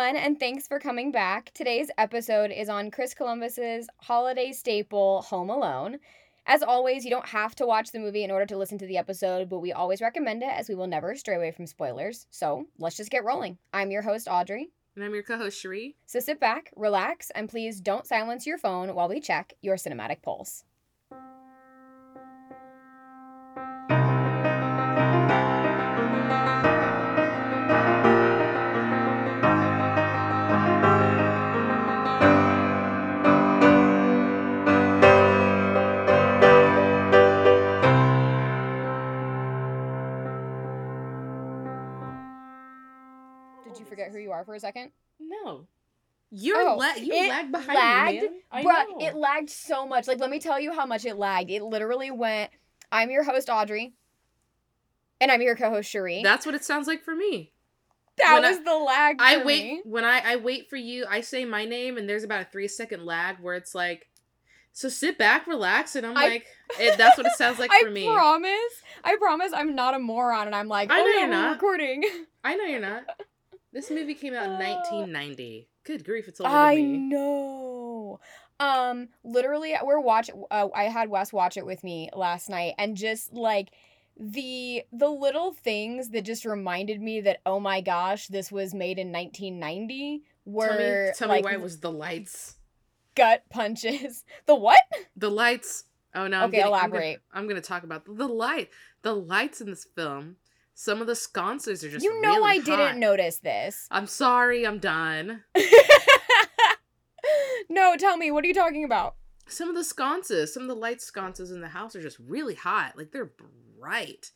everyone, and thanks for coming back. Today's episode is on Chris Columbus's holiday staple, Home Alone. As always, you don't have to watch the movie in order to listen to the episode, but we always recommend it as we will never stray away from spoilers. So let's just get rolling. I'm your host, Audrey. And I'm your co host, Cherie. So sit back, relax, and please don't silence your phone while we check your cinematic pulse. Forget who you are for a second? No. You're Oh, la- you it lag behind lagged, me, man. Bruh, it lagged so much. Like, let me tell you how much it lagged. It literally went, I'm your host, Audrey. And I'm your co-host, Cherie. That's what it sounds like for me. that when I- was the lag. I wait me. when I I wait for you. I say my name, and there's about a three second lag where it's like, so sit back, relax, and I'm I- like, it, that's what it sounds like I for me. I promise. I promise I'm not a moron. And I'm like, I oh know no, you're not. recording. I know you're not. This movie came out in Uh, 1990. Good grief, it's older I than me. know. Um, literally, we're watch. Uh, I had Wes watch it with me last night, and just like the the little things that just reminded me that oh my gosh, this was made in 1990 were Tell me, tell like me why it was the lights. gut punches. The what? The lights. Oh no. I'm Okay, getting- I'm elaborate. gonna, I'm gonna talk about the light. The lights in this film. Some of the sconces are just. you know really I didn't notice this. I'm sorry. I'm done. no, tell me, what are you talking about? Some of the sconces, some of the light sconces in the house are just really hot. Like they're bright.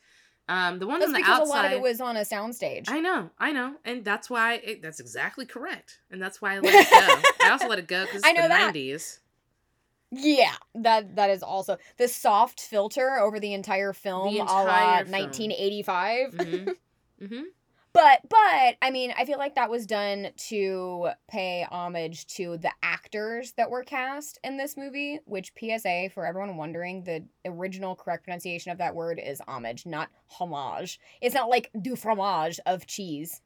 Um, the ones That's on the because outside. a lot of it was on a soundstage. I know, I know, and that's why it, that's exactly correct, and that's why I let it go. I also let it go because I know the that. '90s. Yeah, that that is also the soft filter over the entire film, The entire film. 1985. hmm hmm But but I mean, I feel like that was done to pay homage to the actors that were cast in this movie. Which PSA for everyone wondering, the original correct pronunciation of that word is homage, not homage. It's not like du fromage of cheese.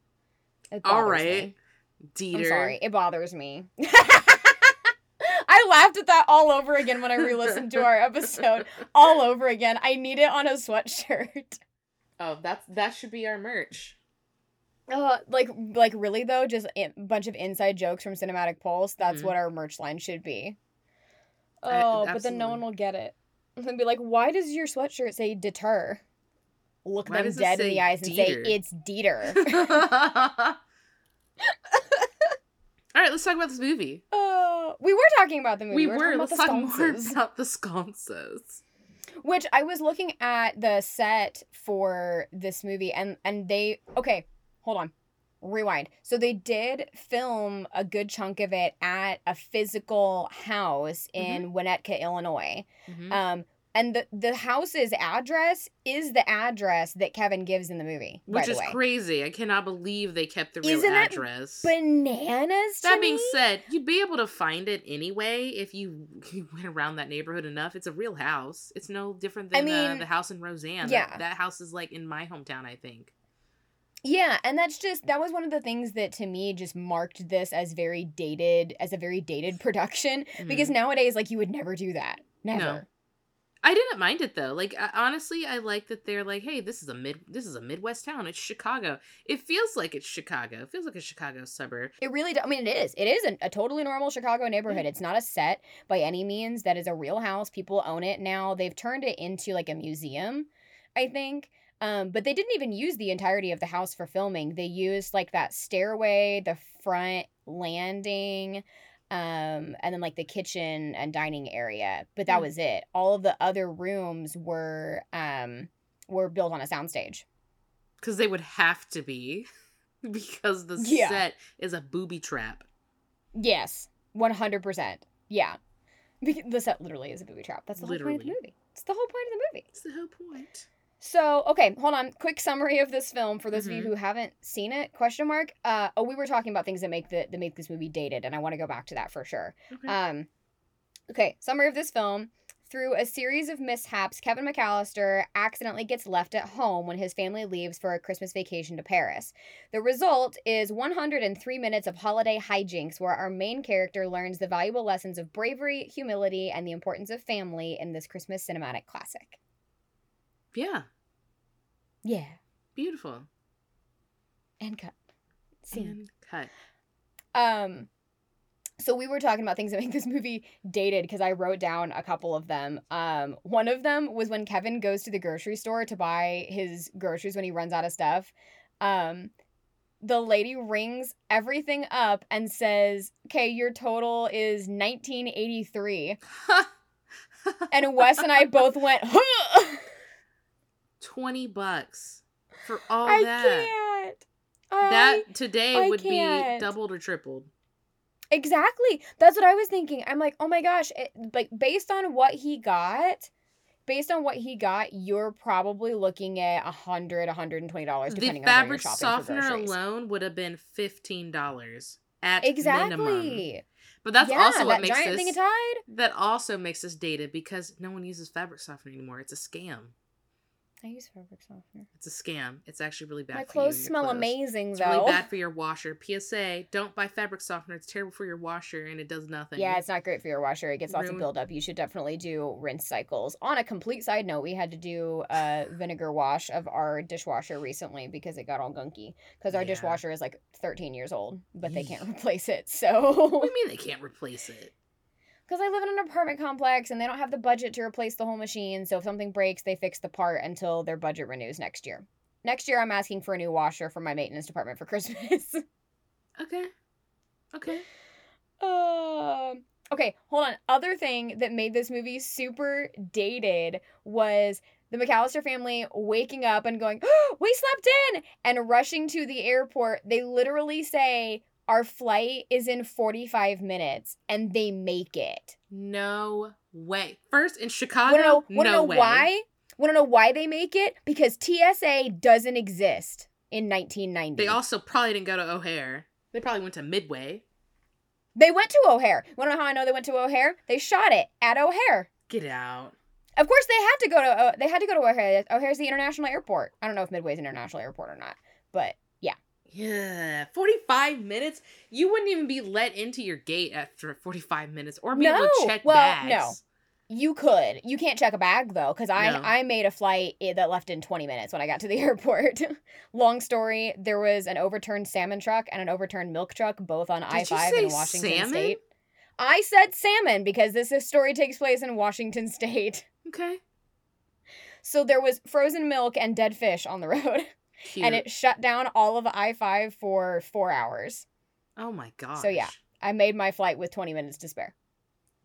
All right, me. Dieter. I'm sorry, it bothers me. I laughed at that all over again when I re-listened to our episode. All over again. I need it on a sweatshirt. Oh, that's that should be our merch. Uh, like, like really though, just a bunch of inside jokes from Cinematic Pulse. That's Mhm. what our merch line should be. I- Oh, but then no one will get it. And be like, "Why does your sweatshirt say deter?" Look Why them dead in the eyes and say, "It's Dieter." All right, let's talk about this movie. Oh, we were talking about the movie. We were were. talking Let's about talk the more about the sconces. Which I was looking at the set for this movie and and they okay, hold on. Rewind. So they did film a good chunk of it at a physical house in Winnetka, Illinois. Mhm. Um and the the house's address is the address that Kevin gives in the movie. Which the is way. crazy. I cannot believe they kept the real Isn't that address. Bananas. To that being me? said, you'd be able to find it anyway if you, you went around that neighborhood enough. It's a real house. It's no different I than uh, mean, the house in Roseanne. yeah. That, that house is like in my hometown, I think. Yeah, and that's just that was one of the things that to me just marked this as very dated as a very dated production because Mhm. nowadays like you would never do that. Never. I didn't mind it though. Like I, honestly, I like that they're like, "Hey, this is a mid, this is a Midwest town. It's Chicago. It feels like it's Chicago. It feels like a Chicago suburb." It really do- I mean it is. It is a, a totally normal Chicago neighborhood. Mm. It's not a set by any means. That is a real house. People own it now. They've turned it into like a museum, I think. Um, but they didn't even use the entirety of the house for filming. They used like that stairway, the front landing, um, and then like the kitchen and dining area. But that Mm. was it. All of the other rooms were um were built on a soundstage. Because they would have to be, because the Yeah. set is a booby trap. Yes, one hundred percent. Yeah, the set literally is a booby trap. That's the whole point of the movie. It's the whole point of the movie. That's the whole point. So, okay, hold on. Quick summary of this film for those of you Mhm. who haven't seen it. Question mark. Uh, oh, we were talking about things that make the that make this movie dated, and I want to go back to that for sure. Okay. Um, okay, summary of this film. Through a series of mishaps, Kevin McAllister accidentally gets left at home when his family leaves for a Christmas vacation to Paris. The result is 103 minutes of holiday hijinks where our main character learns the valuable lessons of bravery, humility, and the importance of family in this Christmas cinematic classic. Yeah. Yeah. Beautiful. And cut. Scene. And cut. Um so we were talking about things that make this movie dated because I wrote down a couple of them. Um, one of them was when Kevin goes to the grocery store to buy his groceries when he runs out of stuff. Um, the lady rings everything up and says, "Okay, your total is 1983." and Wes and I both went, huh! 20 bucks for all I that. can't. I That today I would can't. be doubled or tripled. Exactly. That's what I was thinking. I'm like, oh my gosh, it, like based on what he got, based on what he got, you're probably looking at a hundred, a hundred and twenty dollars The depending on fabric softener alone would have been $15 at Exactly. minimum. But that's yeah, also what that makes this thing of Tide. that also makes this dated because no one uses fabric softener anymore. It's a scam. I use fabric softener. It's a scam. It's actually really bad My for you clothes your smell clothes. amazing It's though. really bad for your washer. PSA: Don't buy fabric softener. It's terrible for your washer and it does nothing. Yeah, it's not great for your washer. It gets lots of buildup. You should definitely do rinse cycles. On a complete side note, we had to do a vinegar wash of our dishwasher recently because it got all gunky. Because our Yeah. dishwasher is like 13 years old, but they can't replace it. What So, do you mean they can't replace it? Because I live in an apartment complex and they don't have the budget to replace the whole machine. So, if something breaks, they fix the part until their budget renews next year. Next year, I'm asking for a new washer for my maintenance department for Christmas. Okay. Okay. Um. okay, hold on. Other thing that made this movie super dated was the McAllister family waking up and going, oh, "We slept in," and rushing to the airport. They literally say, "Our flight is in 45 minutes," and they make it. No way. First in Chicago. Want to know? Want to no know way. why? Want to know why they make it? Because TSA doesn't exist in 1990. They also probably didn't go to O'Hare. They probably went to Midway. They went to O'Hare. Want to know how I know they went to O'Hare? They shot it at O'Hare. Get out. Of course, they had to go to uh, they had to go to O'Hare. O'Hare's the international airport. I don't know if Midway's an international airport or not, but yeah, Yeah. 45 minutes? You wouldn't even be let into your gate after 45 minutes or be able to check Well, bags. no. you could. You can't check a bag though, because I No. I made a flight eh, that left in twenty minutes when I got to the airport. Long story: there was an overturned salmon truck and an overturned milk truck, both on I five in Washington salmon? State. I said salmon because this is- story takes place in Washington State. Okay. So there was frozen milk and dead fish on the road, Cute. and it shut down all of I five for four hours. oh my god. So, yeah. I made my flight with 20 minutes to spare.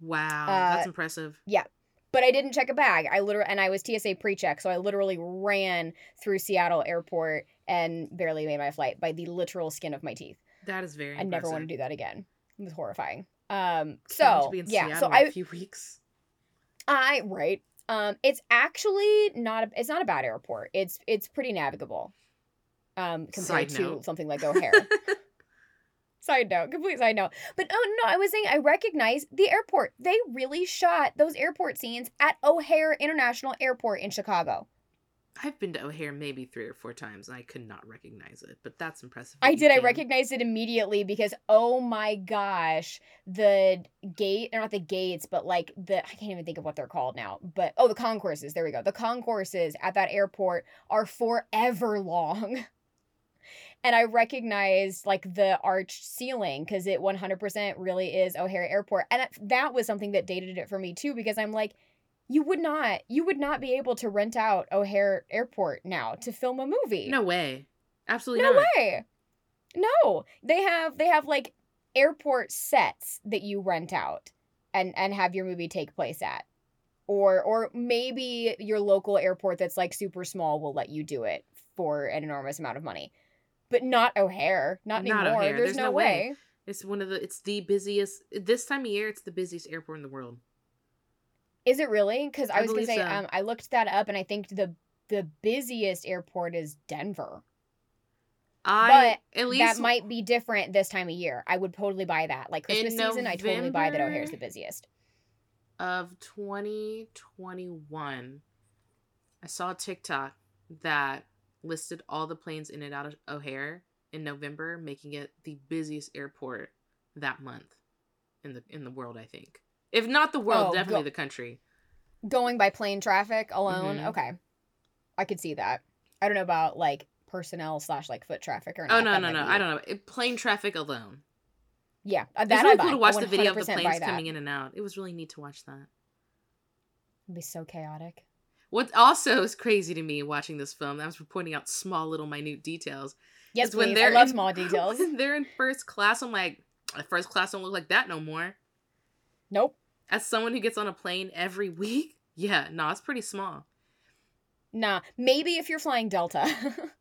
Wow. Uh, that's impressive. Yeah. But I didn't check a bag. I literally and I was TSA pre-check, so I literally ran through Seattle airport and barely made my flight by the literal skin of my teeth. That is very I never want to do that again. It was horrifying. Um so to be in yeah, Seattle so I a few weeks. I right. Um it's actually not a, it's not a bad airport. It's it's pretty navigable. Um compared Side to note. something like O'Hare. Side note, complete side note. But oh no, I was saying I recognize the airport. They really shot those airport scenes at O'Hare International Airport in Chicago. I've been to O'Hare maybe three or four times and I could not recognize it, but that's impressive. I did. I recognized it immediately because oh my gosh, the gate or not the gates, but like the I can't even think of what they're called now. But oh, the concourses. There we go. The concourses at that airport are forever long. And I recognized like the arched ceiling because it 100% really is O'Hare Airport. And that was something that dated it for me too because I'm like, you would not, you would not be able to rent out O'Hare Airport now to film a movie. No way. Absolutely No not. way. No. They have they have like airport sets that you rent out and and have your movie take place at. Or or maybe your local airport that's like super small will let you do it for an enormous amount of money. But not O'Hare. Not, Not anymore. O'Hare. There's, There's no, no way. way. It's one of the it's the busiest this time of year it's the busiest airport in the world. Is it really? Because I, I was gonna say, so. um, I looked that up and I think the the busiest airport is Denver. I at least that might be different this time of year. I would totally buy that. Like Christmas season, I totally buy that? O'Hare's the busiest. of 2021, I saw a TikTok that listed all the planes in and out of O'Hare in November, making it the busiest airport that month in the in the world. I think, if not the world, Oh, definitely go- the country. Going by plane traffic alone, Mhm. okay, I could see that. I don't know about like personnel slash like foot traffic or Oh no That no no! be- I don't know. It, plane traffic alone. Yeah, uh, that really I cool to watch the video of the planes coming in and out. It was really neat to watch that. It'd be so chaotic. What also is crazy to me watching this film, I was pointing out small little minute details. Yes, when they're I love in- small details. they're in first class, I'm like, first class don't look like that no more. nope. As someone who gets on a plane every week, yeah, no, it's pretty small. Nah. Maybe if you're flying Delta.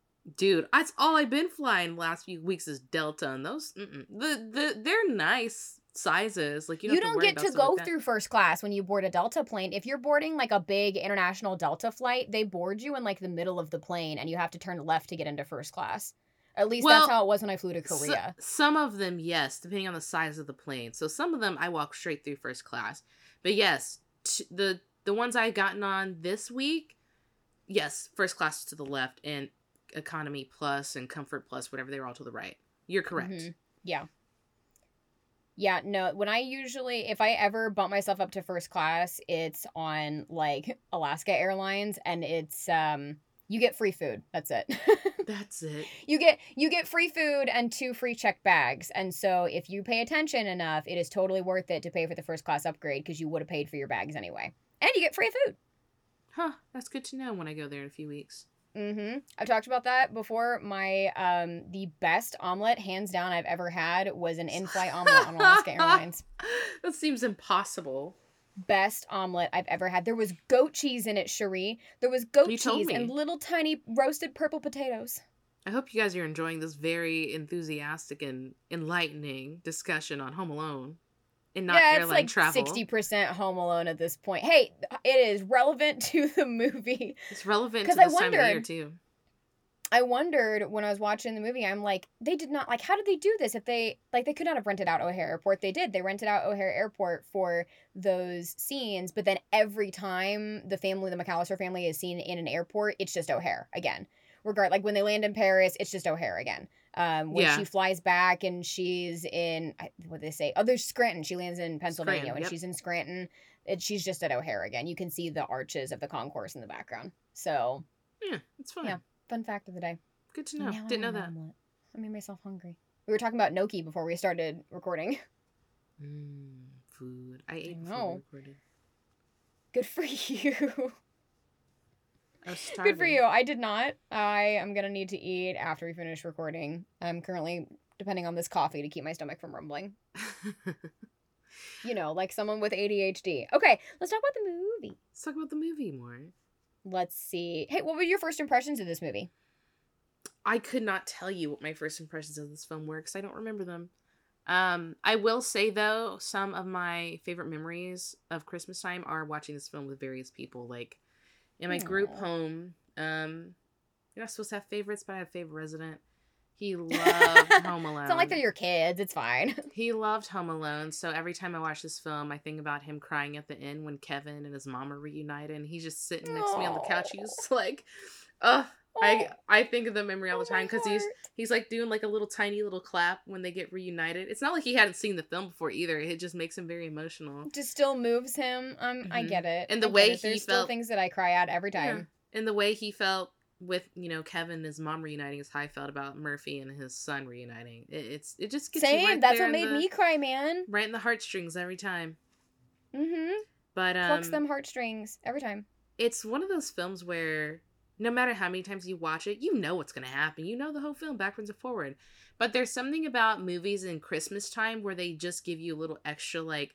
Dude, that's all I've been flying last few weeks is Delta, and those the the they're nice sizes. Like you you don't, have don't get to like go through first class when you board a Delta plane. If you're boarding like a big international Delta flight, they board you in like the middle of the plane and you have to turn left to get into first class. At least Well, that's how it was when I flew to Korea. some of them, yes, depending on the size of the plane. So some of them I walk straight through first class. But yes, t- the the ones I've gotten on this week, yes, first class to the left and economy plus and comfort plus, whatever they're all to the right. You're correct. Mhm. Yeah. Yeah, no, when I usually if I ever bump myself up to first class, it's on like Alaska Airlines and it's um you get free food. That's it. That's it. you get you get free food and two free checked bags. And so if you pay attention enough, it is totally worth it to pay for the first class upgrade because you would have paid for your bags anyway. And you get free food. Huh, that's good to know when I go there in a few weeks. Mm-hmm. I've talked about that before. My um the best omelet, hands down, I've ever had was an in-flight omelet on Alaska Airlines. that seems impossible. Best omelet I've ever had. There was goat cheese in it, Cherie. There was goat You cheese and little tiny roasted purple potatoes. I hope you guys are enjoying this very enthusiastic and enlightening discussion on Home Alone and not yeah, it's airline like travel. sixty percent Home Alone at this point. Hey, it is relevant to the movie. It's relevant because I time of year wondered- too. I wondered when I was watching the movie, I'm like, they did not like how did they do this if they like they could not have rented out O'Hare Airport. They did. They rented out O'Hare Airport for those scenes, but then every time the family, the McAllister family is seen in an airport, it's just O'Hare again. Regard like when they land in Paris, it's just O'Hare again. Um, when Yeah. she flies back and she's in what did they say? Oh, there's Scranton. She lands in Pennsylvania Scranton, when yep. she's in Scranton. It, she's just at O'Hare again. You can see the arches of the concourse in the background. So, Yeah, it's fun. Yeah. fun fact of the day. Good to know. Now I Didn't know that. omelet. I made myself hungry. We were talking about gnocchi before we started recording. Mm, food. I ate I we recorded. Good for you. Good for you. I did not. I am gonna need to eat after we finish recording. I'm currently depending on this coffee to keep my stomach from rumbling. You know, like someone with ADHD. Okay, let's talk about the movie. Let's talk about the movie more. Let's see. Hey, what were your first impressions of this movie? I could not tell you what my first impressions of this film were because I don't remember them. Um, I will say though, some of my favorite memories of Christmas time are watching this film with various people. Like in my group home, um, you're not supposed to have favorites, but I have a favorite resident. He loved Home Alone. It's not like they're your kids. It's fine. He loved Home Alone, so every time I watch this film, I think about him crying at the end when Kevin and his mom are reunited, and he's just sitting next to me on the couch. He's like, "Ugh." I Oh, I think of the memory all oh, the my time because he's he's like doing like a little tiny little clap when they get reunited. It's not like he hadn't seen the film before either. It just makes him very emotional. just still moves him. Um, I Mhm. get it. And the I way he still felt- things that I cry at every Yeah. time. And the way he felt with you know Kevin and his mom reuniting is how I felt about Murphy and his son reuniting. It, it's it just gets you Same. right That's what made the- me cry, man. right in the heartstrings every time. Mm-hmm. But um, Plucks them heartstrings every time. it's one of those films where no matter how many times you watch it, you know what's going to happen. You know the whole film backwards and forward. But there's something about movies in Christmas time where they just give you a little extra like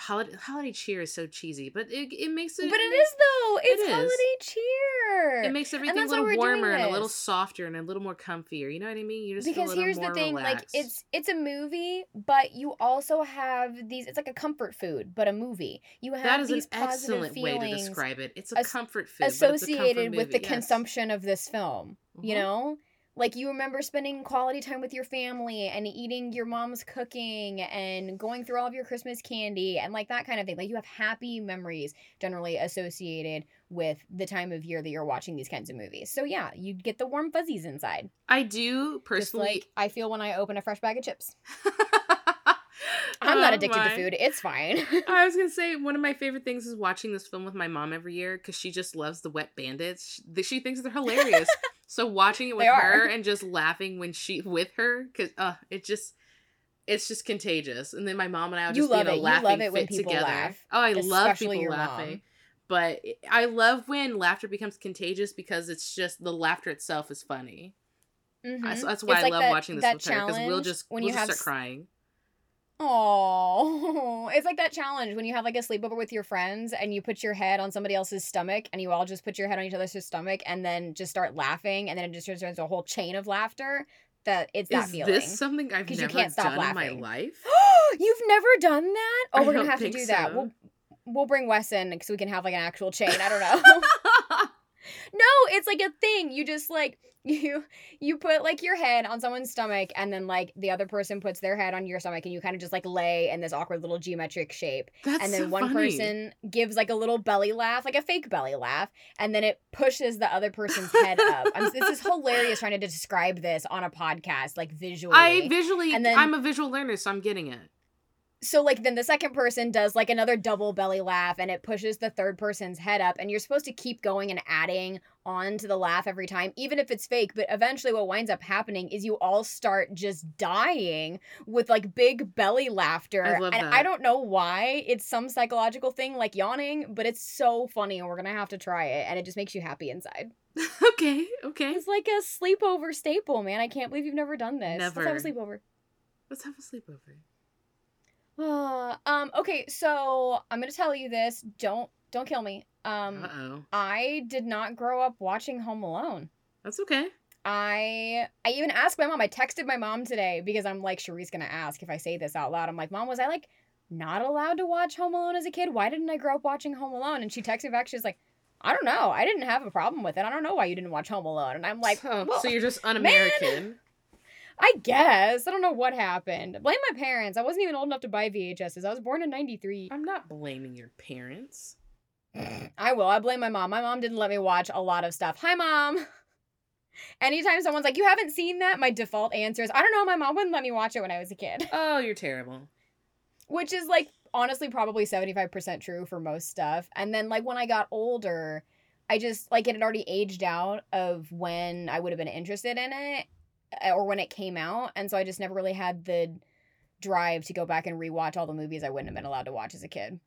holiday holiday cheer is so cheesy, but it, it makes it But it is though. It's holiday cheer. it makes everything a little warmer and a little softer and a little more comfier. You know what I mean? You just feel a because here's the thing like it's it's a movie but you also have these it's like a comfort food but a movie you have that is an these positive excellent way to describe it. It's a as- comfort food it's a comfort associated with the yes. consumption of this film you Mhm. know like you remember spending quality time with your family and eating your mom's cooking and going through all of your Christmas candy and like that kind of thing. Like you have happy memories generally associated with the time of year that you're watching these kinds of movies. So yeah, you get the warm fuzzies inside. I do Just personally. like I feel when I open a fresh bag of chips. I'm not Oh addicted my. to food. It's fine. I was gonna say one of my favorite things is watching this film with my mom every year because she just loves the wet bandits. She, she thinks they're hilarious. so watching it with her and just laughing when she with her because uh, it just it's just contagious. And then my mom and I will You just be love in a laughing love it when fit people together. laugh, oh, I love people laughing. mom. But I love when laughter becomes contagious because it's just the laughter itself is funny. Mhm. That's, that's why It's I like love that- watching this with her because we'll just when we'll you just have start crying. Oh, it's like that challenge when you have like a sleepover with your friends and you put your head on somebody else's stomach and you all just put your head on each other's stomach and then just start laughing and then it just turns into a whole chain of laughter. That it's that Is feeling. Is this something I've 'Cause you never can't stop done in my laughing. life? You've never done that? Oh, I we're gonna have to do that. We'll we'll bring Wes in so we can have like an actual chain. I don't know. No, it's like a thing. You just like you you put like your head on someone's stomach and then like the other person puts their head on your stomach and you kind of just like lay in this awkward little geometric shape. That's and then so one funny. person gives like a little belly laugh, like a fake belly laugh, and then it pushes the other person's head up. I'm, this is hilarious trying to describe this on a podcast, like visually. I visually, And then- I'm a visual learner, so I'm getting it. So like then the second person does like another double belly laugh and it pushes the third person's head up and you're supposed to keep going and adding on to the laugh every time even if it's fake but eventually what winds up happening is you all start just dying with like big belly laughter I love and that. i don't know why it's some psychological thing like yawning but it's so funny and we're gonna have to try it and it just makes you happy inside okay, okay. it's like a sleepover staple man i can't believe you've never done this never. let's have a sleepover Let's have a sleepover. Uh, um okay so i'm gonna tell you this don't don't kill me. Um Uh oh. i did not grow up watching home alone. That's okay. i i even asked my mom i texted my mom today because i'm like Cherie's gonna ask if i say this out loud. I'm like mom was i like not allowed to watch home alone as a kid? Why didn't i grow up watching home alone? And she texted me back she's like i don't know i didn't have a problem with it. I don't know why you didn't watch home alone. And i'm like so, well, so you're just un-American. I guess i don't know what happened blame my parents i wasn't even old enough to buy vhs's i was born in 93 I'm not blaming your parents. I will. I blame my mom. My mom didn't let me watch a lot of stuff. Hi, mom. Anytime someone's like, you haven't seen that, my default answer is, I don't know. My mom wouldn't let me watch it when I was a kid. Oh, you're terrible. Which is like, honestly, probably 75% true for most stuff. And then, like, when I got older, I just, like, it had already aged out of when I would have been interested in it or when it came out. And so I just never really had the drive to go back and rewatch all the movies I wouldn't have been allowed to watch as a kid.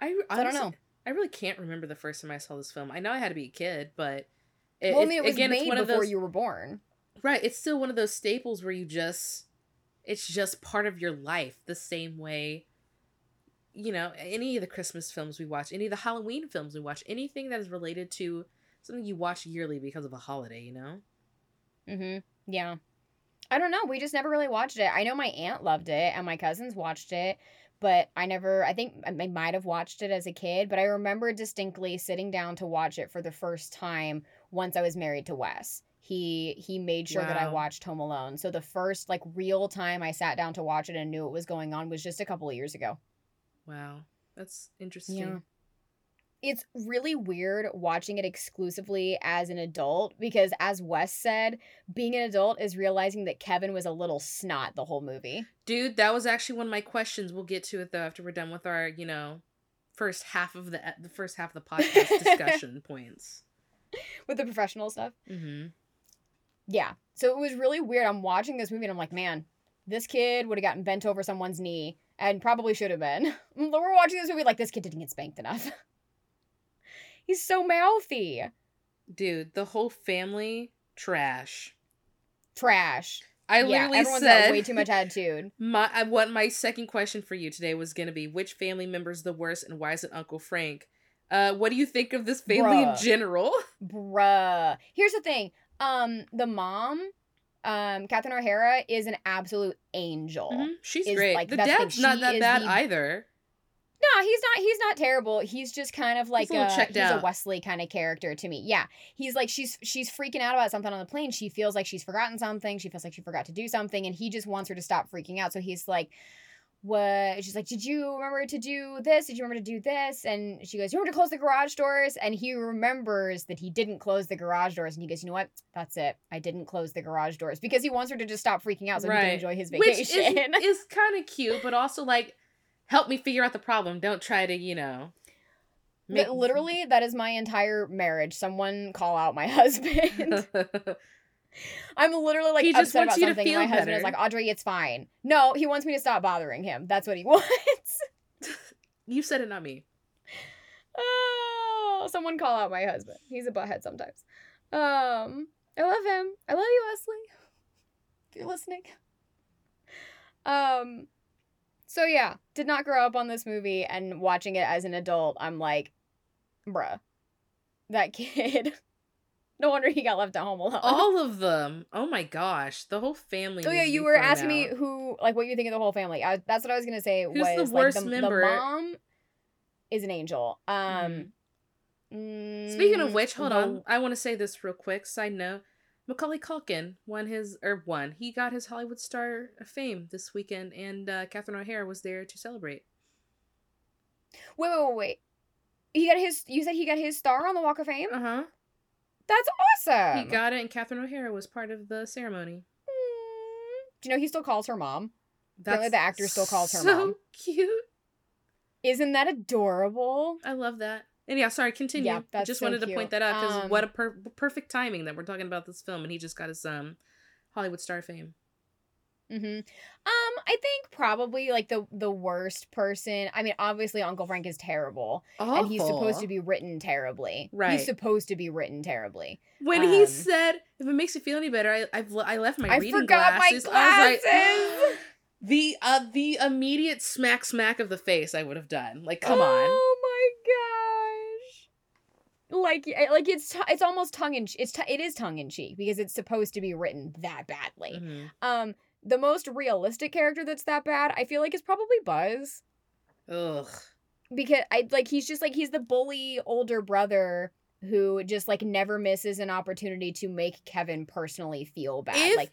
I, I don't know. I really can't remember the first time I saw this film. I know I had to be a kid, but it, well, I mean, it was again, it's made before those you were born. right. It's still one of those staples where you just it's just part of your life. The same way, you know, any of the Christmas films we watch, any of the Halloween films we watch, anything that is related to something you watch yearly because of a holiday. You know. Mm-hmm. Yeah. I don't know. We just never really watched it. I know my aunt loved it and my cousins watched it, but I never, I think I might have watched it as a kid, but I remember distinctly sitting down to watch it for the first time once I was married to Wes. He he made sure that I watched Home Alone. So the first like real time I sat down to watch it and knew what was going on was just a couple of years ago. Wow, that's interesting. Yeah. It's really weird watching it exclusively as an adult because, as Wes said, being an adult is realizing that Kevin was a little snot the whole movie. Dude, that was actually one of my questions. We'll get to it though after we're done with our, you know, first half of the the first half of the podcast discussion points. with the professional stuff. Mm-hmm. Yeah. So it was really weird. I'm watching this movie and I'm like, man, this kid would have gotten bent over someone's knee and probably should have been. We're watching this movie like this kid didn't get spanked enough. He's so mouthy. Dude, the whole family trash. Trash. I yeah, literally everyone's said got way too much attitude. My I, what my second question for you today was gonna be which family member's the worst and why is it Uncle Frank? Uh, what do you think of this family in general? Bruh. Here's the thing. Um, the mom, um, Catherine O'Hara is an absolute angel. Mhm, She's Is, great. like, the that's the thing, dad's not that bad the- either. No, he's not he's not terrible. He's just kind of like a a, checked he's a. Wesley kind of character to me. Yeah. He's like she's she's freaking out about something on the plane. She feels like she's forgotten something. She feels like she forgot to do something and he just wants her to stop freaking out. So he's like what she's like, Did you remember to do this? Did you remember to do this? And she goes, You remember to close the garage doors? And he remembers that he didn't close the garage doors. And he goes, You know what? That's it. I didn't close the garage doors because he wants her to just stop freaking out so he can enjoy his vacation." Which is, is kind of cute, but also like, help me figure out the problem. Don't try to, you know. But literally, that is my entire marriage. Someone call out my husband. I'm literally like He just upset wants about you to something. my feel husband is like, Audrey, it's fine. No, he wants me to stop bothering him. That's what he wants. you said it, not me. oh, someone call out my husband. He's a butthead sometimes. Um, I love him. I love you, Wesley. If you're listening. Um, so yeah, did not grow up on this movie, and watching it as an adult, I'm like, bruh, that kid. no wonder he got left at home alone. All of them. Oh my gosh, the whole family. Oh yeah, you were asking me who, like, what you think of the whole family. I, that's what I was gonna say. Who's was the like worst the, member? the mom is an angel. Um, Speaking of mm, which, hold on. I want to say this real quick. Side note: Macaulay Culkin won his or won. He got his Hollywood star of fame this weekend, and uh, Catherine O'Hara was there to celebrate. Wait, wait, wait, wait. He got his. You said he got his star on the Walk of Fame. Uh huh. That's awesome. He got it, and Catherine O'Hara was part of the ceremony. Mm. Do you know he still calls her mom? That's Apparently the actor still calls her so mom. cute. Isn't that adorable? I love that. And yeah, sorry, continue. Yeah, I just so wanted to point that out because Um, what a per- perfect timing that we're talking about this film, and he just got his um Hollywood star fame. Mm-hmm. Um, I think probably like the the worst person. I mean, obviously Uncle Frank is terrible, and he's supposed to be written terribly. Right. He's supposed to be written terribly. When he um, said, "If it makes you feel any better, I I've, I left my I reading forgot my glasses." I was glasses. like, the uh the immediate smack smack of the face I would have done. Like, come on. Oh gosh. Like, eh, like it's t- it's almost tongue in it's t- it is tongue in cheek because it's supposed to be written that badly. Mhm. Um, the most realistic character that's that bad, I feel like, is probably Buzz Ugh. because I like he's just like he's the bully older brother who just like never misses an opportunity to make Kevin personally feel bad. If like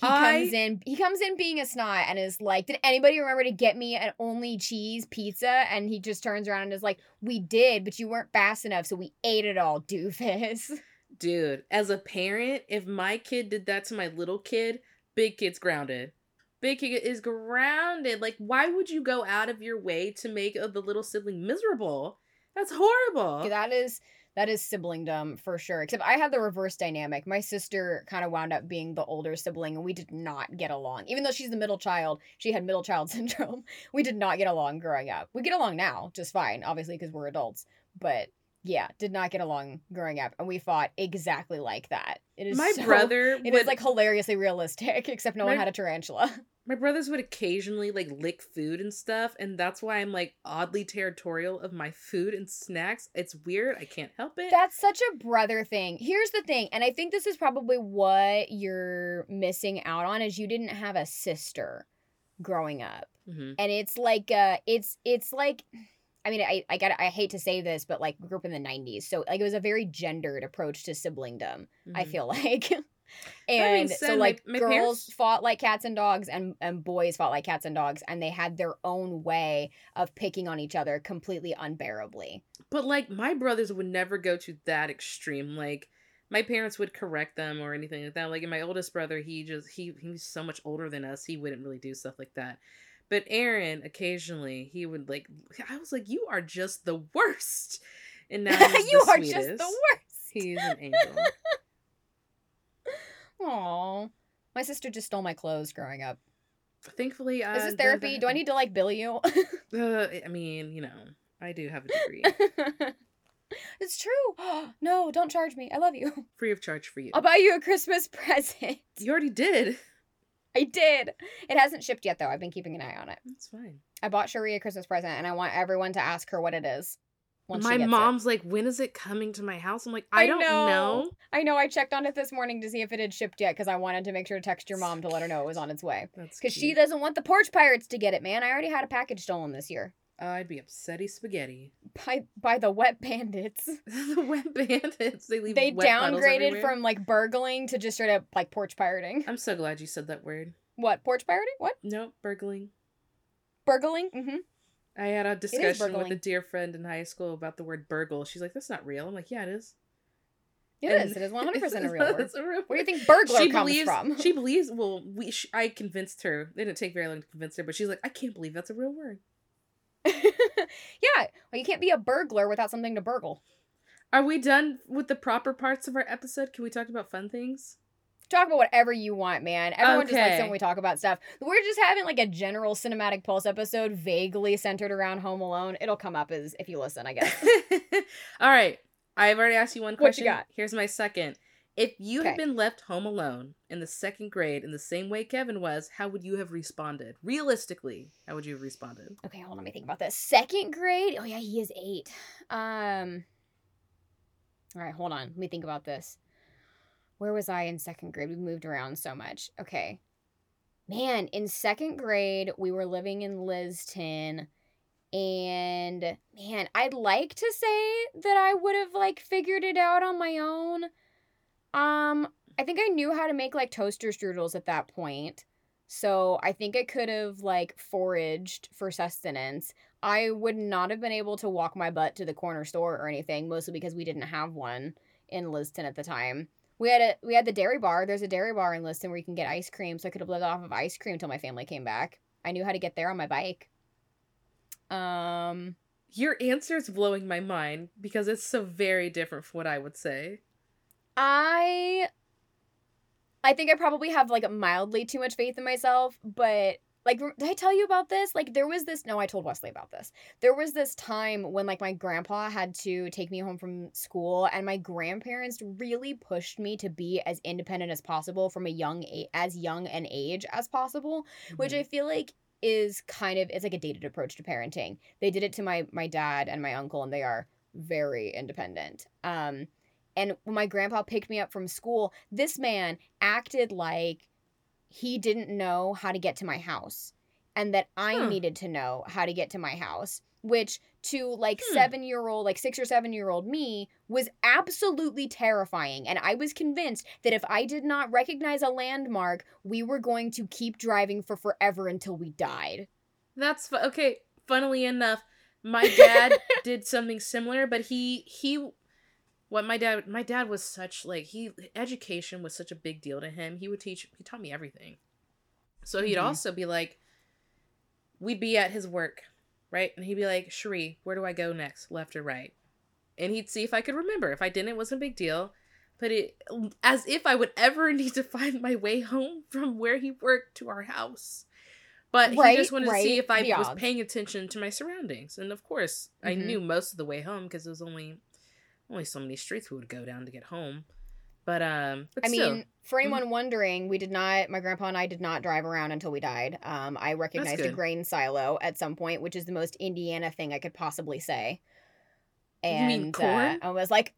he I- comes in he comes in being a snot and is like, Did anybody remember to get me an only cheese pizza? And he just turns around and is like, We did, but you weren't fast enough, so we ate it all, doofus. Dude, as a parent, if my kid did that to my little kid, big kid's grounded. Big kid is grounded. Like, why would you go out of your way to make the little sibling miserable? That's horrible. that is that is siblingdom for sure. Except I had the reverse dynamic. My sister kind of wound up being the older sibling, and we did not get along. Even though she's the middle child, she had middle child syndrome. We did not get along growing up. We get along now just fine, obviously because we're adults. But yeah, did not get along growing up, and we fought exactly like that. It is my so- brother It would is like hilariously realistic, except no one had a tarantula. My brothers would occasionally like lick food and stuff, and that's why I'm like oddly territorial of my food and snacks. It's weird. I can't help it. That's such a brother thing. Here's the thing, and I think this is probably what you're missing out on is you didn't have a sister growing up. Mhm. And it's like uh it's it's like I mean I I got I hate to say this, but like we grew up in the 90s. So like it was a very gendered approach to siblingdom, I Mhm. feel like. And so my- like my girls parents- fought like cats and dogs and and boys fought like cats and dogs and they had their own way of picking on each other completely unbearably. But like my brothers would never go to that extreme. Like my parents would correct them or anything like that. Like my oldest brother, he just he he's so much older than us. He wouldn't really do stuff like that. But Aaron, occasionally, he would like. I was like, "You are just the worst," and now he's you are just the sweetest. worst. He's an angel. Aw. My sister just stole my clothes growing up. Thankfully, uh, Is this therapy? Do I need to like bill you? Uh, I mean, you know, I do have a degree, it's true. no, don't charge me. I love you. free of charge for you. I'll buy you a Christmas present. You already did. I did. It hasn't shipped yet though. I've been keeping an eye on it. That's fine. I bought Cherie a Christmas present and I want everyone to ask her what it is. My gets it. mom's like, "When is it coming to my house?" I'm like, "I, I don't know. know. I know I checked on it this morning to see if it had shipped yet because I wanted to make sure to text your mom to let her know it was on its way. That's Because she doesn't want the porch pirates to get it, man. I already had a package stolen this year. I'd be upsetty spaghetti. by by the wet bandits. the wet bandits. They leave. They downgraded from like burgling to just straight up like porch pirating. I'm so glad you said that word. What porch pirating? What Nope, burgling. burgling? Mm-hmm. I had a discussion with a dear friend in high school about the word burgle. She's like, "That's not real." I'm like, "Yeah, it is. It And- is. It is one hundred percent a real word. A real Where do you think burglar she comes believes, from? She believes. Well, we. Sh- I convinced her. It didn't take very long to convince her, but she's like, "I can't believe that's a real word." yeah, well, you can't be a burglar without something to burgle. Are we done with the proper parts of our episode? Can we talk about fun things? Talk about whatever you want, man. Everyone just likes it when we talk about stuff. We're just having like a general cinematic pulse episode, vaguely centered around Home Alone. It'll come up as if you listen, I guess. All right. I've already asked you one question. What you got? Here's my second. If you had been left home alone in the second grade in the same way Kevin was, how would you have responded? Realistically, how would you have responded? Okay, hold on. Let me think about this. Second grade. Oh yeah, he is eight. Um. All right, hold on. Let me think about this. Where was I in second grade? We moved around so much. Okay. Man, in second grade, we were living in Liston. And man, I'd like to say that I would have like figured it out on my own. Um, I think I knew how to make like toaster strudels at that point. So I think I could have like foraged for sustenance. I would not have been able to walk my butt to the corner store or anything, mostly because we didn't have one in Liston at the time. We had a we had the dairy bar. There's a dairy bar in Liston where you can get ice cream, so I could have lived off of ice cream until my family came back. I knew how to get there on my bike. Um Your answer is blowing my mind because it's so very different from what I would say. I I think I probably have like mildly too much faith in myself, but like did I tell you about this? Like there was this no, I told Wesley about this. There was this time when like my grandpa had to take me home from school and my grandparents really pushed me to be as independent as possible from a young a- as young an age as possible, which Mhm. I feel like is kind of it's like a dated approach to parenting. They did it to my my dad and my uncle and they are very independent. Um and when my grandpa picked me up from school, this man acted like he didn't know how to get to my house and that I Huh. needed to know how to get to my house, which to like Hmm. 7-year-old, like 6 or 7-year-old me was absolutely terrifying and I was convinced that if I did not recognize a landmark, we were going to keep driving for forever until we died. That's fu- okay. Funnily enough, my dad did something similar, but he he what my dad my dad was such like he education was such a big deal to him. He would teach he taught me everything. So he'd Mhm. also be like we'd be at his work, right? And he'd be like, "Cherie, where do I go next? Left or right?" And he'd see if I could remember. If I didn't, it wasn't a big deal. But it as if I would ever need to find my way home from where he worked to our house. But he just wanted to see if I was paying attention to my surroundings. And of course, I Mhm. knew most of the way home because it was only only so many streets we would go down to get home. But um, but I still, mean, for anyone wondering, we did not. My grandpa and I did not drive around until we died. Um, I recognized a grain silo at some point, which is the most Indiana thing I could possibly say. You mean corn? Uh, I was like,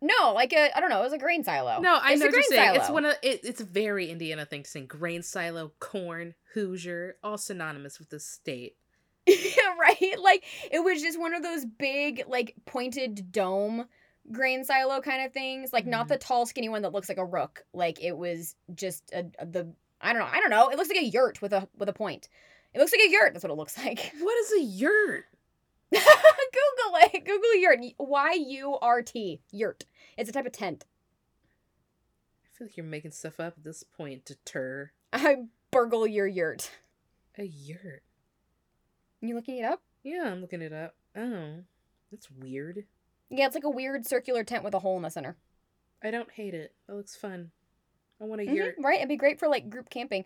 no, like a I don't know, it was a grain silo. no, I It's know a what you're grain saying. It's one of it, it's a very Indiana thing to say. Grain silo, corn, Hoosier, all synonymous with the state. right. Like it was just one of those big, like pointed dome grain silo kind of things. Like not Mhm. the tall, skinny one that looks like a rook. Like it was just a, a- the I don't know. I don't know. It looks like a yurt with a with a point. It looks like a yurt. That's what it looks like. What is a yurt? Google it. Google yurt. Y U R T. Yurt. It's a type of tent. I feel like you're making stuff up at this point. Deter I burgle your yurt. a yurt. You looking it up? Yeah, I'm looking it up. Oh, that's weird. Yeah, it's like a weird circular tent with a hole in the center. I don't hate it. That looks fun. I want a Mhm, yurt. right? It'd be great for like group camping.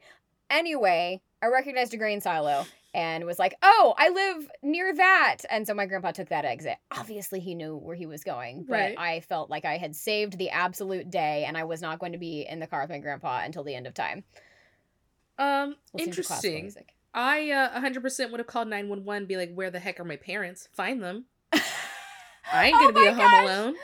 Anyway, I recognized a grain silo and was like, "Oh, I live near that." And so my grandpa took that exit. Obviously, he knew where he was going, but Right. I felt like I had saved the absolute day, and I was not going to be in the car with my grandpa until the end of time. Um, listening to interesting. I uh, 100% would have called 911 be like, where the heck are my parents? Find them. I ain't Oh gonna be my a home gosh. alone.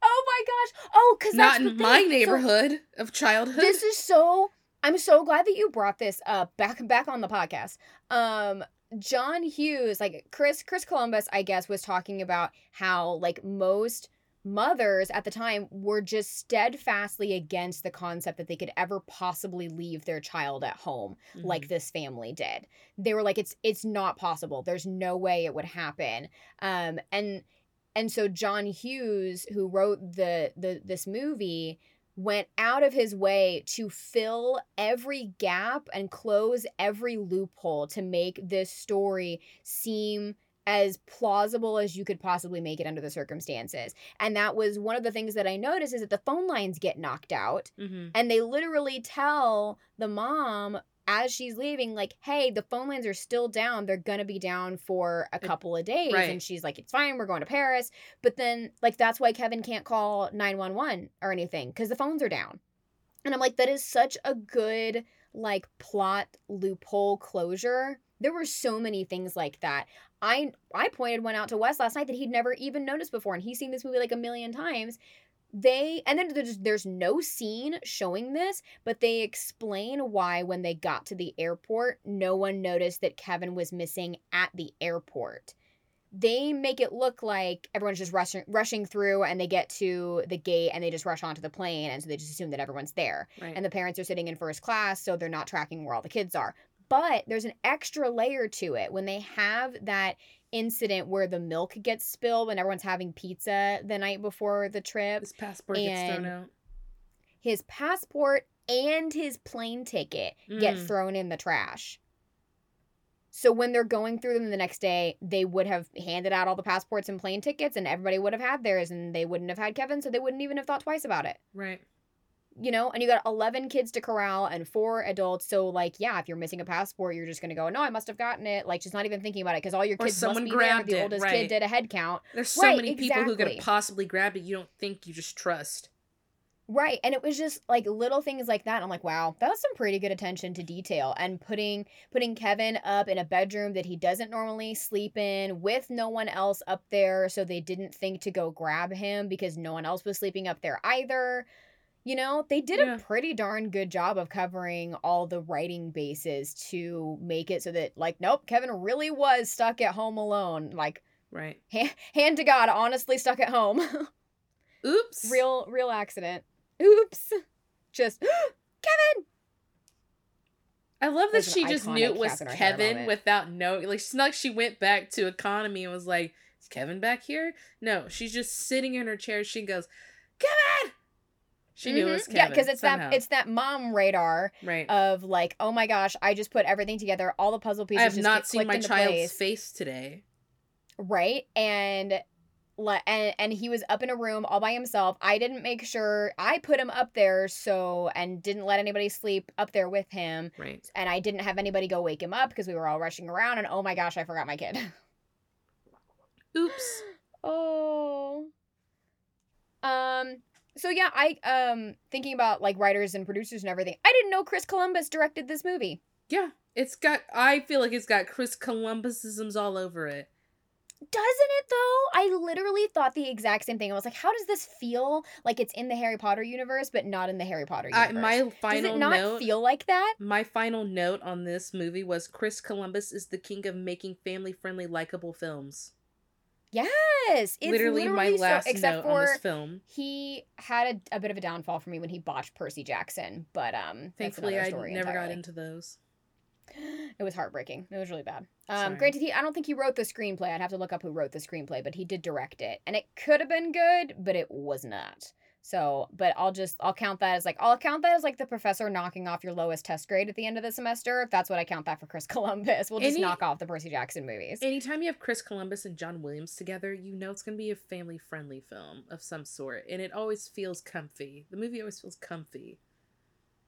Oh my gosh! Oh, because Not in my neighborhood of childhood. this is so. I'm so glad that you brought this up back back on the podcast. Um, John Hughes, like Chris Chris Columbus, I guess, was talking about how like most mothers at the time were just steadfastly against the concept that they could ever possibly leave their child at home mm-hmm. like this family did. They were like it's it's not possible. There's no way it would happen. Um and and so John Hughes who wrote the the this movie went out of his way to fill every gap and close every loophole to make this story seem as plausible as you could possibly make it under the circumstances. And that was one of the things that I noticed is that the phone lines get knocked out mm-hmm. and they literally tell the mom as she's leaving, like, hey, the phone lines are still down. They're going to be down for a couple of days. Right. And she's like, it's fine. We're going to Paris. But then, like, that's why Kevin can't call 911 or anything because the phones are down. And I'm like, that is such a good, like, plot loophole closure. There were so many things like that. I I pointed one out to Wes last night that he'd never even noticed before, and he's seen this movie like a million times they and then there's, there's no scene showing this but they explain why when they got to the airport no one noticed that kevin was missing at the airport they make it look like everyone's just rushing rushing through and they get to the gate and they just rush onto the plane and so they just assume that everyone's there right. and the parents are sitting in first class so they're not tracking where all the kids are but there's an extra layer to it when they have that incident where the milk gets spilled when everyone's having pizza the night before the trip. His passport gets thrown out. His passport and his plane ticket mm. get thrown in the trash. So when they're going through them the next day, they would have handed out all the passports and plane tickets, and everybody would have had theirs, and they wouldn't have had Kevin, so they wouldn't even have thought twice about it. Right you know, and you got 11 kids to corral and four adults. So, like, yeah, if you're missing a passport, you're just going to go, no, I must have gotten it. Like, just not even thinking about it because all your kids or must be there. The it, oldest right. kid did a head count. There's so right, many people exactly. who could have possibly grabbed it. You don't think you just trust. Right. And it was just like little things like that. I'm like, wow, that was some pretty good attention to detail. And putting putting Kevin up in a bedroom that he doesn't normally sleep in with no one else up there so they didn't think to go grab him because no one else was sleeping up there either. You know, they did yeah. a pretty darn good job of covering all the writing bases to make it so that, like, nope, Kevin really was stuck at home alone. Like, right. Ha- hand to God, honestly stuck at home. Oops. Real, real accident. Oops. Just, Kevin! I love that she just knew it was Kevin without knowing. Like, it's not like she went back to economy and was like, is Kevin back here? No, she's just sitting in her chair. She goes, Kevin! She knew mm-hmm. it was Kevin. Yeah, because it's somehow. that it's that mom radar right. of like, oh my gosh, I just put everything together, all the puzzle pieces. I have not seen my child's place. face today. Right, and and and he was up in a room all by himself. I didn't make sure I put him up there so and didn't let anybody sleep up there with him. Right. And I didn't have anybody go wake him up because we were all rushing around and oh my gosh, I forgot my kid. Oops. oh. Um so yeah, I um thinking about like writers and producers and everything. I didn't know Chris Columbus directed this movie. Yeah, it's got. I feel like it's got Chris Columbusisms all over it. Doesn't it though? I literally thought the exact same thing. I was like, how does this feel like it's in the Harry Potter universe, but not in the Harry Potter universe? Uh, my final does it not note, feel like that? My final note on this movie was Chris Columbus is the king of making family friendly, likable films. Yes, it's literally, literally my last so, except for on this film. He had a, a, bit of a downfall for me when he botched Percy Jackson, but um, thankfully I never entirely. got into those. It was heartbreaking. It was really bad. Um, granted, he I don't think he wrote the screenplay. I'd have to look up who wrote the screenplay, but he did direct it, and it could have been good, but it was not. So, but I'll just I'll count that as like I'll count that as like the professor knocking off your lowest test grade at the end of the semester. If that's what I count that for Chris Columbus. We'll just Any, knock off the Percy Jackson movies. Anytime you have Chris Columbus and John Williams together, you know it's gonna be a family friendly film of some sort, and it always feels comfy. The movie always feels comfy.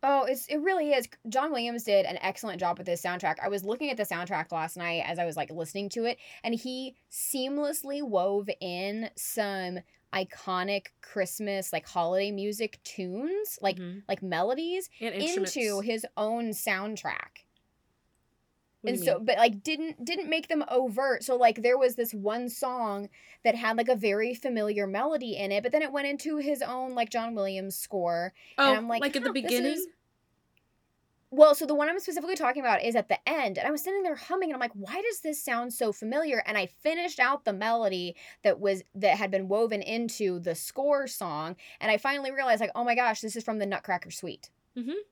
Oh, it's it really is. John Williams did an excellent job with this soundtrack. I was looking at the soundtrack last night as I was like listening to it, and he seamlessly wove in some iconic Christmas like holiday music tunes, like mm-hmm. like melodies into his own soundtrack. and so mean? but like didn't didn't make them overt. So like there was this one song that had like a very familiar melody in it, but then it went into his own like John Williams score. Oh, and I'm like, like at the beginning? Well, so the one I'm specifically talking about is at the end, and I was sitting there humming, and I'm like, "Why does this sound so familiar?" And I finished out the melody that was that had been woven into the score song, and I finally realized, like, "Oh my gosh, this is from the Nutcracker Suite." Mhm.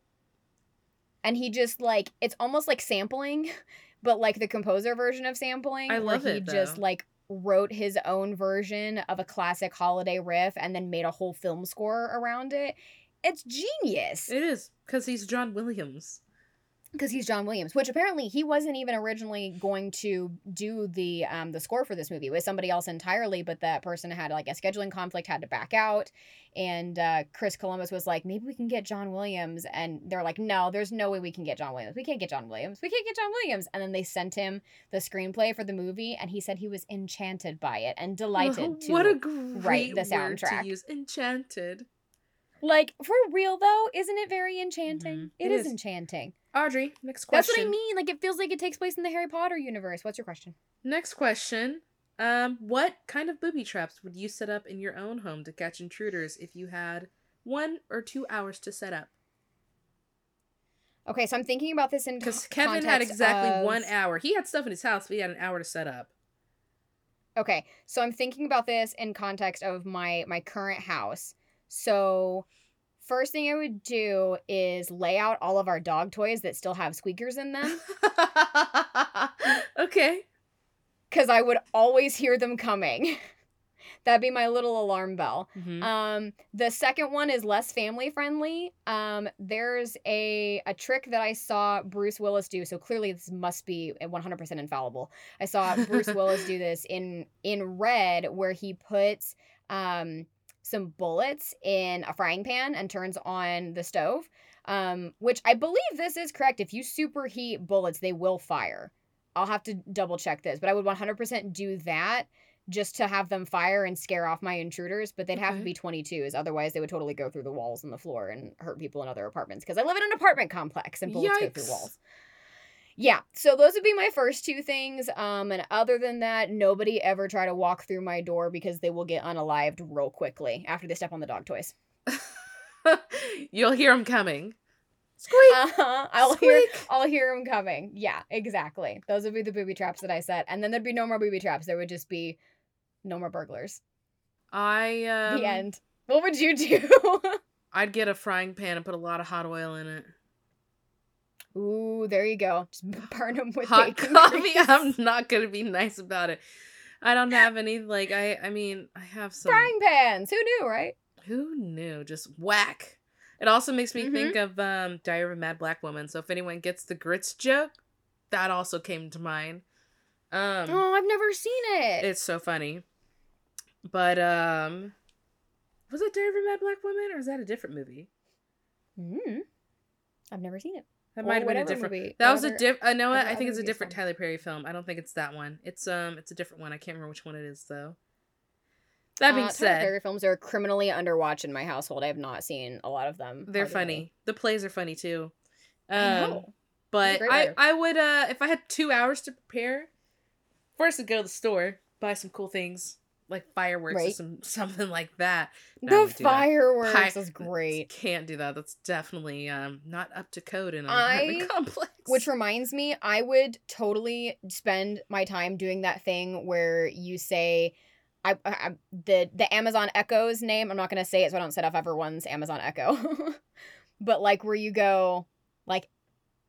And he just like it's almost like sampling, but like the composer version of sampling, I where love he it, just like wrote his own version of a classic holiday riff and then made a whole film score around it. It's genius. It is because he's John Williams. because he's John Williams, which apparently he wasn't even originally going to do the um the score for this movie. It was somebody else entirely, but that person had like a scheduling conflict, had to back out, and uh, Chris Columbus was like, maybe we can get John Williams, and they're like, no, there's no way we can get John Williams. We can't get John Williams. We can't get John Williams. And then they sent him the screenplay for the movie, and he said he was enchanted by it and delighted to what a great write the word soundtrack. to use. Enchanted. Like for real though. Isn't it very enchanting? Mhm. it It is is. enchanting. Audrey, next question. That's what I mean. Like it feels like it takes place in the Harry Potter universe. What's your question? Next question. Um, what kind of booby traps would you set up in your own home to catch intruders if you had one or two hours to set up? Okay, so I'm thinking about this in Because Kevin had exactly of- one hour. He had stuff in his house, but he had an hour to set up. Okay, so I'm thinking about this in context of my my current house. So first thing I would do is lay out all of our dog toys that still have squeakers in them okay. cuz I would always hear them coming. That'd be my little alarm bell. Mhm. Um, the second one is less family friendly. Um, there's a a trick that I saw Bruce Willis do. So clearly this must be 100% infallible. I saw Bruce Willis do this in in Red, where he puts um some bullets in a frying pan and turns on the stove. Um, which I believe this is correct. If you superheat bullets, they will fire. I'll have to double check this, but I would 100% do that just to have them fire and scare off my intruders, but they'd have to be 22s. Otherwise, they would totally go through the walls and the floor and hurt people in other apartments because I live in an apartment complex and bullets go through walls. Yeah, so those would be my first two things. Um, and other than that, nobody ever try to walk through my door because they will get unalived real quickly after they step on the dog toys. You'll hear them coming. Squeak. Uh-huh. I'll hear I'll hear them coming. Yeah, exactly. Those would be the booby traps that I set. And then there'd be no more booby traps. There would just be no more burglars. I um, the end. What would you do? I'd get a frying pan and put a lot of hot oil in it. Ooh, there you go. Just burn them with hot coffee. grease. I'm not gonna be nice about it. I don't have any like I. I mean, I have some. Frying pans. Who knew, right? Who knew? Just whack. It also makes me Mhm. think of um Diary of a Mad Black Woman. So if anyone gets the grits joke, that also came to mind. Um, Oh, I've never seen it. it's so funny. But um, was it Diary of a Mad Black Woman or is that a different movie? Hmm. I've never seen it. That might have been a different. movie- That was a whatever- diff. I know. I think it's a different. Tyler Perry film. I don't think it's that one. It's um, it's a different one. I can't remember which one it is though. That being uh, Tyler said, Perry films are criminally underwatched in my household. I have not seen a lot of them. they're hardly funny. The plays are funny too. Um, know. But I. I would uh if I had two hours to prepare, first I'd go to the store, buy some cool things like fireworks or some something like that. No, The that. fireworks Pi- is great. Can't do that. That's definitely um not up to code in an I- complex. Which reminds me, I would totally spend my time doing that thing where you say, I, I I- the the Amazon Echo's name. I'm not gonna say it, so I don't set off everyone's Amazon Echo. but like where you go, like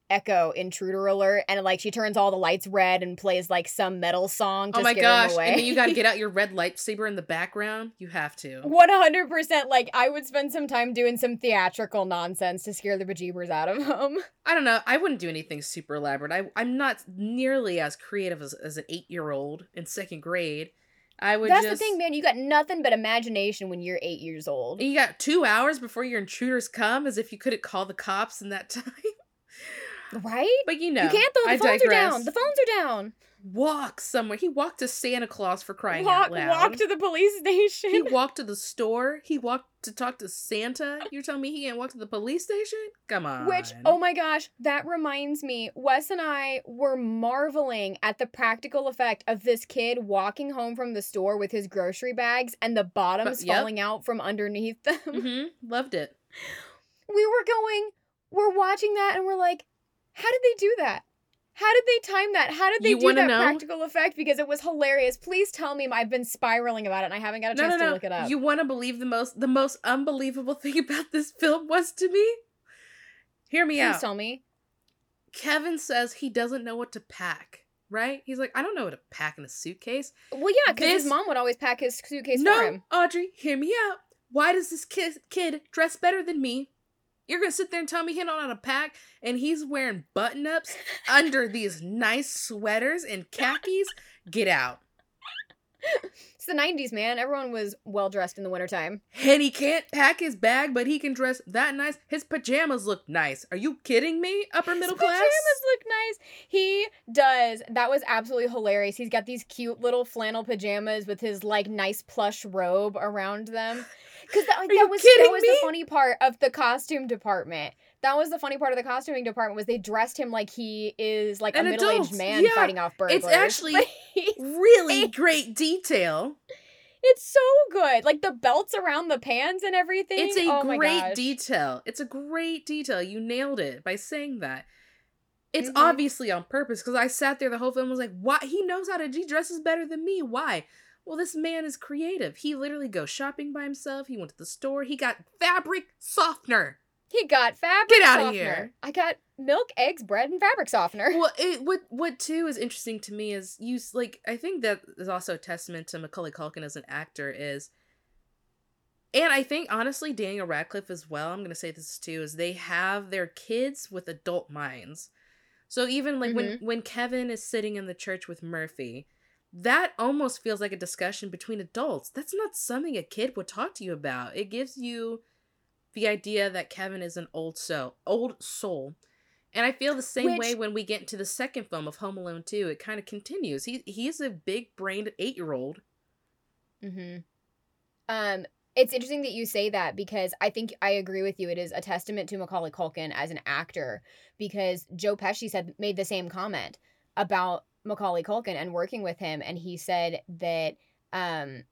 Echo intruder alert, and like she turns all the lights red and plays like some metal song oh to oh my scare gosh! away. And then you got to get out your red lightsaber in the background. You have to. One hundred percent. Like I would spend some time doing some theatrical nonsense to scare the bejeebers out of them. I don't know. I wouldn't do anything super elaborate. I I'm not nearly as creative as, as an eight year old in second grade. I would That's just. the thing, man. You got nothing but imagination when you're eight years old. You got two hours before your intruders come, as if you couldn't call the cops in that time. Right? but you know, you can't though. The I phones digress. are down. The phones are down. Walk somewhere. He walked to Santa Claus for crying Walk, out loud. walk to the police station. he walked to the store. He walked to talk to Santa. You're telling me he can't walk to the police station? Come on. Which, oh my gosh, that reminds me. Wes and I were marveling at the practical effect of this kid walking home from the store with his grocery bags and the bottoms yep. falling out from underneath them. hmm Loved it. We were going, we're watching that and we're like, how did they do that? How did they time that? How did they You do that know? practical effect? Because it was hilarious. Please tell me I've been spiraling about it and I haven't got a chance no, to no. look it up. You want to believe the most the most unbelievable thing about this film was to me? Hear me Please out. tell me. Kevin says he doesn't know what to pack, right? He's like, I don't know what to pack in a suitcase. Well, yeah, because his mom would always pack his suitcase for no, him. Audrey, hear me out. Why does this kid, kid dress better than me? You're gonna sit there and tell me he don't know a pack, and he's wearing button ups under these nice sweaters and khakis? Get out. The 90s, man. Everyone was well dressed in the wintertime. And he can't pack his bag, but he can dress that nice. His pajamas look nice. Are you kidding me? Upper middle His class? pajamas look nice. He does. That was absolutely hilarious. He's got these cute little flannel pajamas with his like nice plush robe around them. Because that, like, that was that was me? the funny part of the costume department. That was the funny part of the costuming department was they dressed him like he is like An a middle aged man Yeah. fighting off burglars. It's actually- Really great detail. it's so good. Like the belts around the pants and everything. It's a oh great detail. It's a great detail. You nailed it by saying that. It's Mhm. obviously on purpose because I sat there the whole film and was like, why? He knows how to. He dresses better than me. Why? Well, this man is creative. He literally goes shopping by himself. He went to the store. He got fabric softener. He got fabric Get outta softener. here. I got milk, eggs, bread, and fabric softener. Well, it, what what too is interesting to me is you like I think that is also a testament to Macaulay Culkin as an actor is, and I think honestly Daniel Radcliffe as well. I'm gonna say this too is they have their kids with adult minds, so even like when mm-hmm. when Kevin is sitting in the church with Murphy. That almost feels like a discussion between adults. That's not something a kid would talk to you about. It gives you the idea that Kevin is an old soul, old soul. And I feel the same Which- way when we get into the second film of Home Alone 2. It kind of continues. He he's a big brained eight year old. Mm-hmm. Um, it's interesting that you say that because I think I agree with you. It is a testament to Macaulay Culkin as an actor because Joe Pesci said made the same comment about Macaulay Culkin and working with him, and he said that um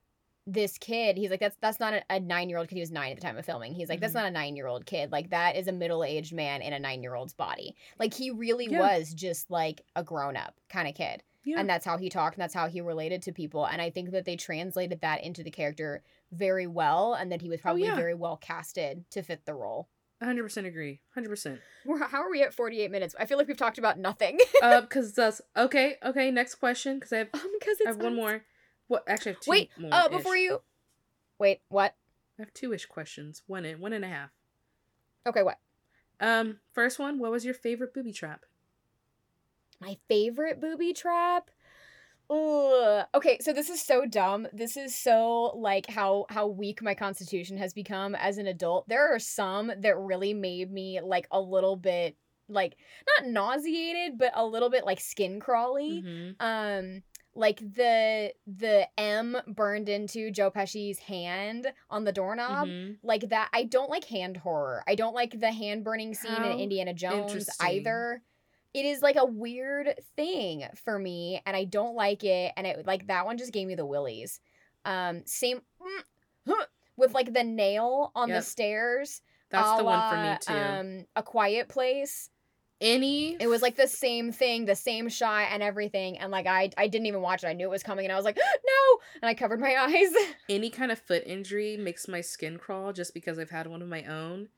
this kid he's like that's that's not a, a nine year old because he was nine at the time of filming he's like that's Mhm. not a nine year old kid like that is a middle aged man in a nine year old's body like he really Yeah. was just like a grown up kind of kid Yeah. and that's how he talked and that's how he related to people and i think that they translated that into the character very well and that he was probably Oh, yeah. very well casted to fit the role 100% agree. 100%. We're, how are we at 48 minutes i feel like we've talked about nothing uh, because that's okay. Okay, next question. Because I have, um because I have one more. What? Actually, I have two wait more. uh before you wait what I have two ish questions. One in, one and a half. okay what Um, first one. What was your favorite booby trap? My favorite booby trap. Ugh. Okay, so this is so dumb. This is so like how how weak my constitution has become as an adult. There are some that really made me like a little bit like not nauseated, but a little bit like skin crawly. Mhm. Um like the the M burned into Joe Pesci's hand on the doorknob. Mhm. Like that I don't like hand horror. I don't like the hand burning scene How in Indiana Jones either it is like a weird thing for me and i don't like it and it like that one just gave me the willies um same with like the nail on the stairs That's the one for me too. um a quiet place Any? it was like the same thing the same shot and everything and like i i didn't even watch it i knew it was coming and i was like no and i covered my eyes any kind of foot injury makes my skin crawl just because I've had one of my own.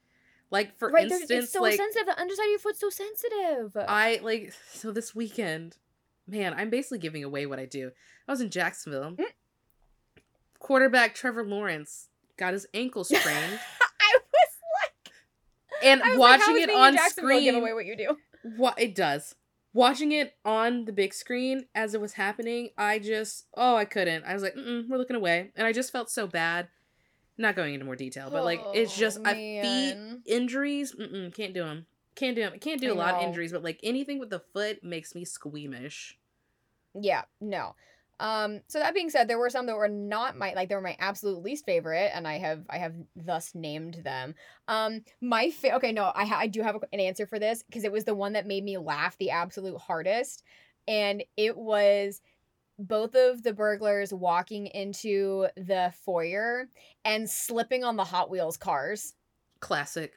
Like for right instance, it's so like sensitive the underside of your foot's so sensitive I like so this weekend, man, I'm basically giving away what I do. I was in Jacksonville. Mm. Quarterback Trevor Lawrence got his ankle sprained, i was like and I was like, watching it on give screen. away what you do What it does. Watching it on the big screen as it was happening, I just oh I couldn't. I was like, Mm-mm, we're looking away, and I just felt so bad. Not going into more detail, but like it's just Oh, a feet injuries. Mm-mm, can't do them. Can't do them. Can't do I a lot of injuries, but like anything with the foot makes me squeamish. Yeah, no. Um, so that being said, there were some that were not my like they were my absolute least favorite, and I have I have thus named them. Um, my fa- okay, no, I ha- I do have a, an answer for this because it was the one that made me laugh the absolute hardest, and it was both of the burglars walking into the foyer and slipping on the Hot Wheels cars. Classic.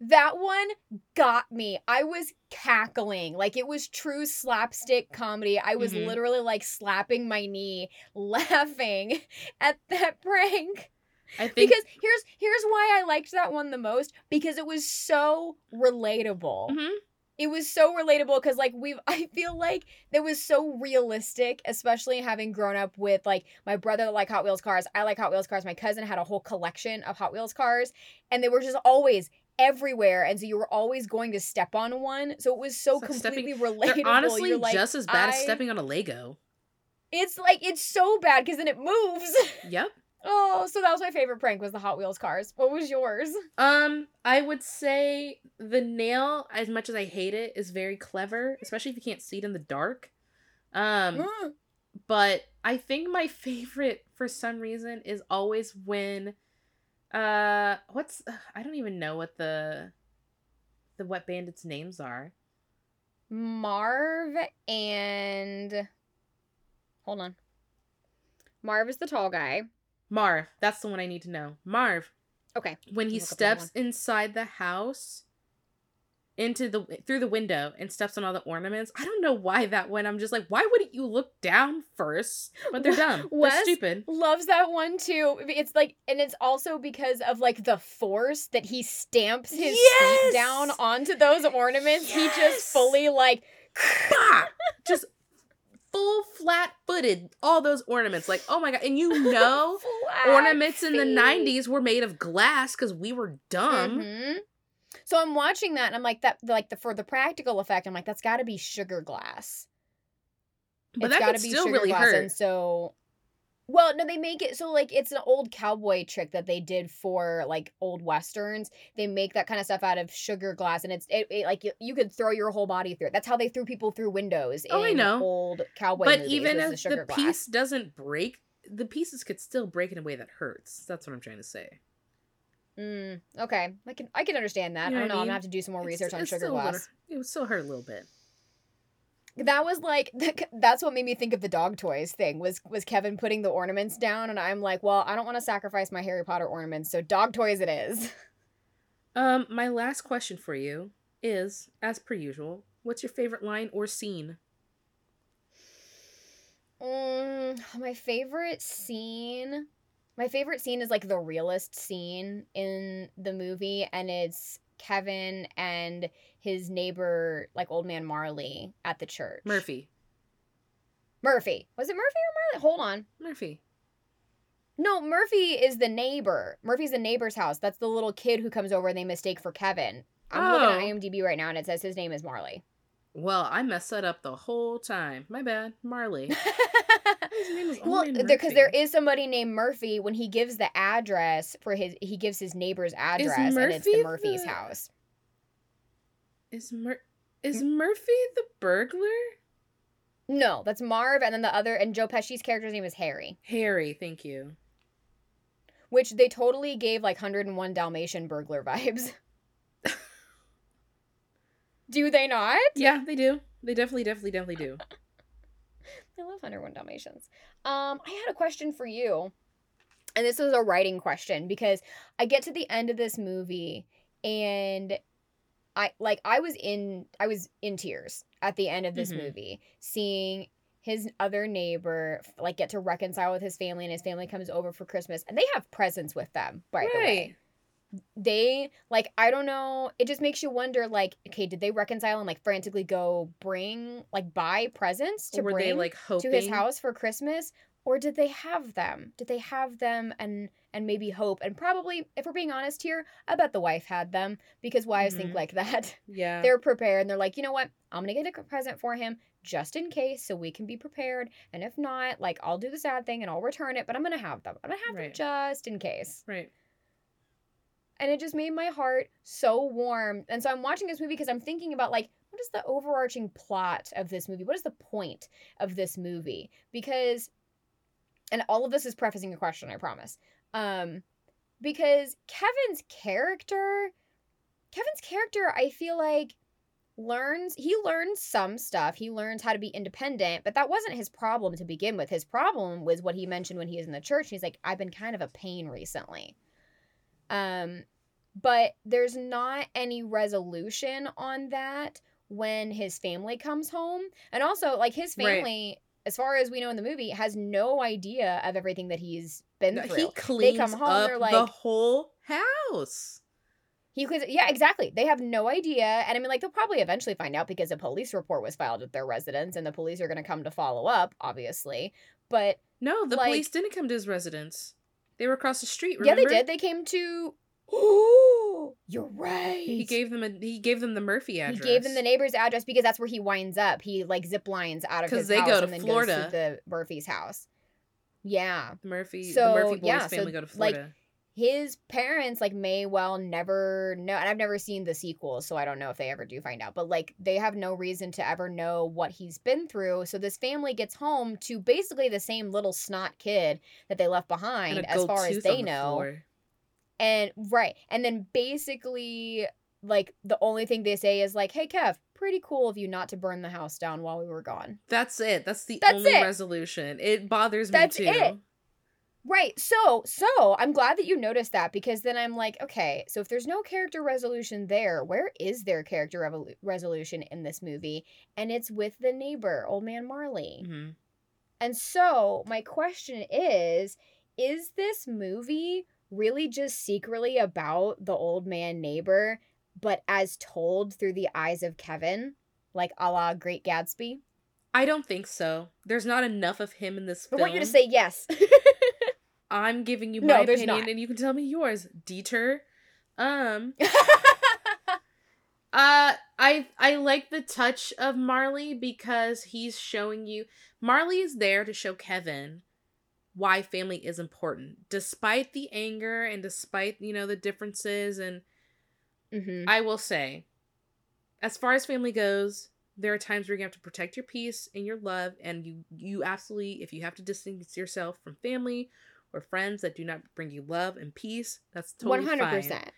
That one got me. I was cackling. Like it was true slapstick comedy. I was Mhm. literally like slapping my knee, laughing at that prank. I think Because here's here's why I liked that one the most because it was so relatable. Mhm. It was so relatable because like we've I feel like that was so realistic, especially having grown up with like my brother like Hot Wheels cars. I like Hot Wheels cars. My cousin had a whole collection of Hot Wheels cars, and they were just always everywhere, and so you were always going to step on one. So it was so like stepping- completely relatable. they're honestly like, just as bad as stepping on a Lego. It's like it's so bad because then it moves. Yep. oh, so that was my favorite prank was the Hot Wheels cars. What was yours? Um, I would say the nail, as much as I hate it, is very clever, especially if you can't see it in the dark. Um, but I think my favorite for some reason is always when uh what's I don't even know what the the wet bandits names are. Marv and hold on. Marv is the tall guy. Marv, that's the one I need to know. Marv, Okay. when he Look up the other steps inside the house into the through the window and steps on all the ornaments. I don't know why that one. I'm just like, why wouldn't you look down first? But they're dumb. They're stupid. Loves that one too. It's like, and it's also because of like the force that he stamps his Yes! feet down onto those ornaments. He just fully like, just full flat footed all those ornaments like oh my god and you know ornaments in the 90s were made of glass because we were dumb Mhm. So I'm watching that and I'm like that like the for the practical effect I'm like that's got to be sugar glass. but it's that gotta could be still sugar really glass, hurt And so, well, no, they make it so like it's an old cowboy trick that they did for like old westerns. They make that kind of stuff out of sugar glass, and it's it, it like you, you could throw your whole body through it. That's how they threw people through windows. Oh, I know. Old cowboy. but movies, even if the the piece doesn't break the pieces could still break in a way that hurts that's what i'm trying to say Mm, okay, I can I can understand that. You know I don't I know. I'm mean? gonna have to do some more It's- research on it's sugar glass. it would still hurt a little bit That was like that's what made me think of the dog toys thing was was Kevin putting the ornaments down and I'm like, well, I don't want to sacrifice my Harry Potter ornaments, so dog toys it is. um my last question for you is as per usual what's your favorite line or scene Mm, my favorite scene. My favorite scene is like the realist scene in the movie, and it's Kevin and his neighbor, like old man Marley, at the church. murphy Murphy. Was it Murphy or Marley? Hold on. murphy No, Murphy is the neighbor. Murphy's the neighbor's house. That's the little kid who comes over and they mistake for Kevin. I'm looking Oh. at IMDb right now, and it says his name is Marley. Well i messed that up the whole time. My bad. Marley. His name is well, because there Murphy. somebody named Murphy when he gives the address for his, he gives his neighbor's address, and it's the Murphy's the- house. is Mur- hmm? is murphy the burglar? No, that's Marv, and then the other, and Joe Pesci's character's name is Harry, harry thank you. Which they totally gave like 101 Dalmatian burglar vibes. Do they not? yeah they do they definitely definitely definitely do I love 101 Dalmatians. Um, I had a question for you. And this is a writing question because I get to the end of this movie and I like I was in I was in tears at the end of this Mhm. movie seeing his other neighbor like get to reconcile with his family and his family comes over for Christmas and they have presents with them by the way they like i don't know it just makes you wonder like okay did they reconcile and like frantically go bring like buy presents to were bring they like hoping to his house for christmas or did they have them? Did they have them and and maybe hope? And probably if we're being honest here i bet the wife had them because wives think Mhm. like that. Yeah. They're prepared and they're like you know what? I'm gonna get a present for him just in case so we can be prepared and if not like i'll do the sad thing and i'll return it but i'm gonna have them. I'm gonna have them just in case. Right and it just made my heart so warm. And so I'm watching this movie because I'm thinking about like what is the overarching plot of this movie? What is the point of this movie? Because and all of this is prefacing a question, I promise. Um because Kevin's character Kevin's character, I feel like learns he learns some stuff. He learns how to be independent, but that wasn't his problem to begin with. His problem was what he mentioned when he was in the church. He's like, I've been kind of a pain recently. Um, but there's not any resolution on that when his family comes home. And also, like his Right. family, as far as we know in the movie, has no idea of everything that he's been through. He cleans come home, they're like- the whole house. He cleans yeah, exactly. They have no idea. And I mean, like, they'll probably eventually find out because a police report was filed at their residence and the police are going to come to follow up, obviously. But No, the Like- police didn't come to his residence. They were across the street. yeah, they did. They came to. Oh, you're right. He gave them a he gave them the Murphy address. He gave them the neighbor's address because that's where he winds up. He like zip lines out of 'Cause his they house go to and then Florida. goes to the Murphy's house. Yeah, The Murphy So, the Murphy boys yeah, so, family go to like, Florida. His parents like may well never know, and I've never seen the sequels, so I don't know if they ever do find out. But like they have no reason to ever know what he's been through. So this family gets home to basically the same little snot kid that they left behind, as far as they the know. floor. And right. And then basically like the only thing they say is like, "Hey Kev, pretty cool of you not to burn the house down while we were gone." That's it. That's the That's only it. resolution. It bothers That's me too. it. Right. So, so I'm glad that you noticed that because then I'm like, okay, so if there's no character resolution there, where is there character revolu- resolution in this movie? And it's with the neighbor, old man Marley. Mhm. And so, my question is is this movie really just secretly about the old man neighbor, but as told through the eyes of Kevin, like a la Great Gatsby? I don't think so. There's not enough of him in this film. I want you to say yes. I'm giving you my opinion and you can tell me yours. Dieter. Um Uh I I like the touch of Marley because he's showing you Marley is there to show Kevin why family is important despite the anger and despite you know the differences and hmm I will say as far as family goes there are times where you have to protect your peace and your love and you you absolutely if you have to distance yourself from family or friends that do not bring you love and peace that's totally One hundred fine. percent.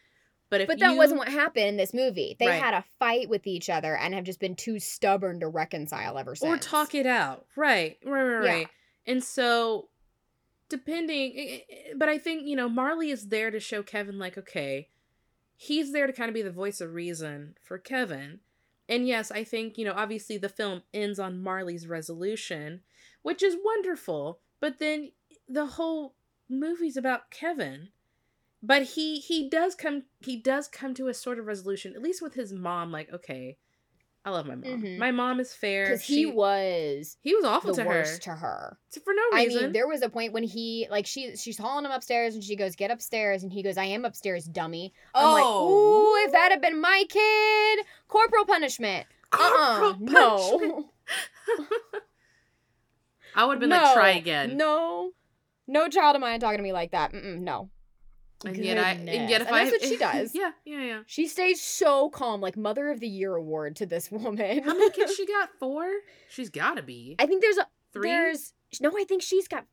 but if But that you- wasn't what happened in this movie. They Right. had a fight with each other and have just been too stubborn to reconcile ever since. or talk it out right right right Yeah. right and so depending but i think you know marley is there to show kevin like okay he's there to kind of be the voice of reason for kevin and yes i think you know obviously the film ends on marley's resolution which is wonderful but then the whole movie's about kevin but he he does come he does come to a sort of resolution at least with his mom like okay i love my mom Mhm. my mom is fair because he was he was awful the to worst her to her. for no reason. I mean, there was a point when he like she she's hauling him upstairs and she goes, "Get upstairs," and he goes, "I am upstairs, dummy." I'm like, Oh. "Ooh, if that had been my kid, corporal punishment." Uh-uh, Corporal no, I would have been no, like, try again. No, no child of mine talking to me like that. Mm-mm, no. and yet I, and yet if And I, that's what she does. yeah, yeah, yeah. She stays so calm, like Mother of the Year award to this woman. How many kids she got? Four. She's got to be I think there's a three. there's no. I think she's got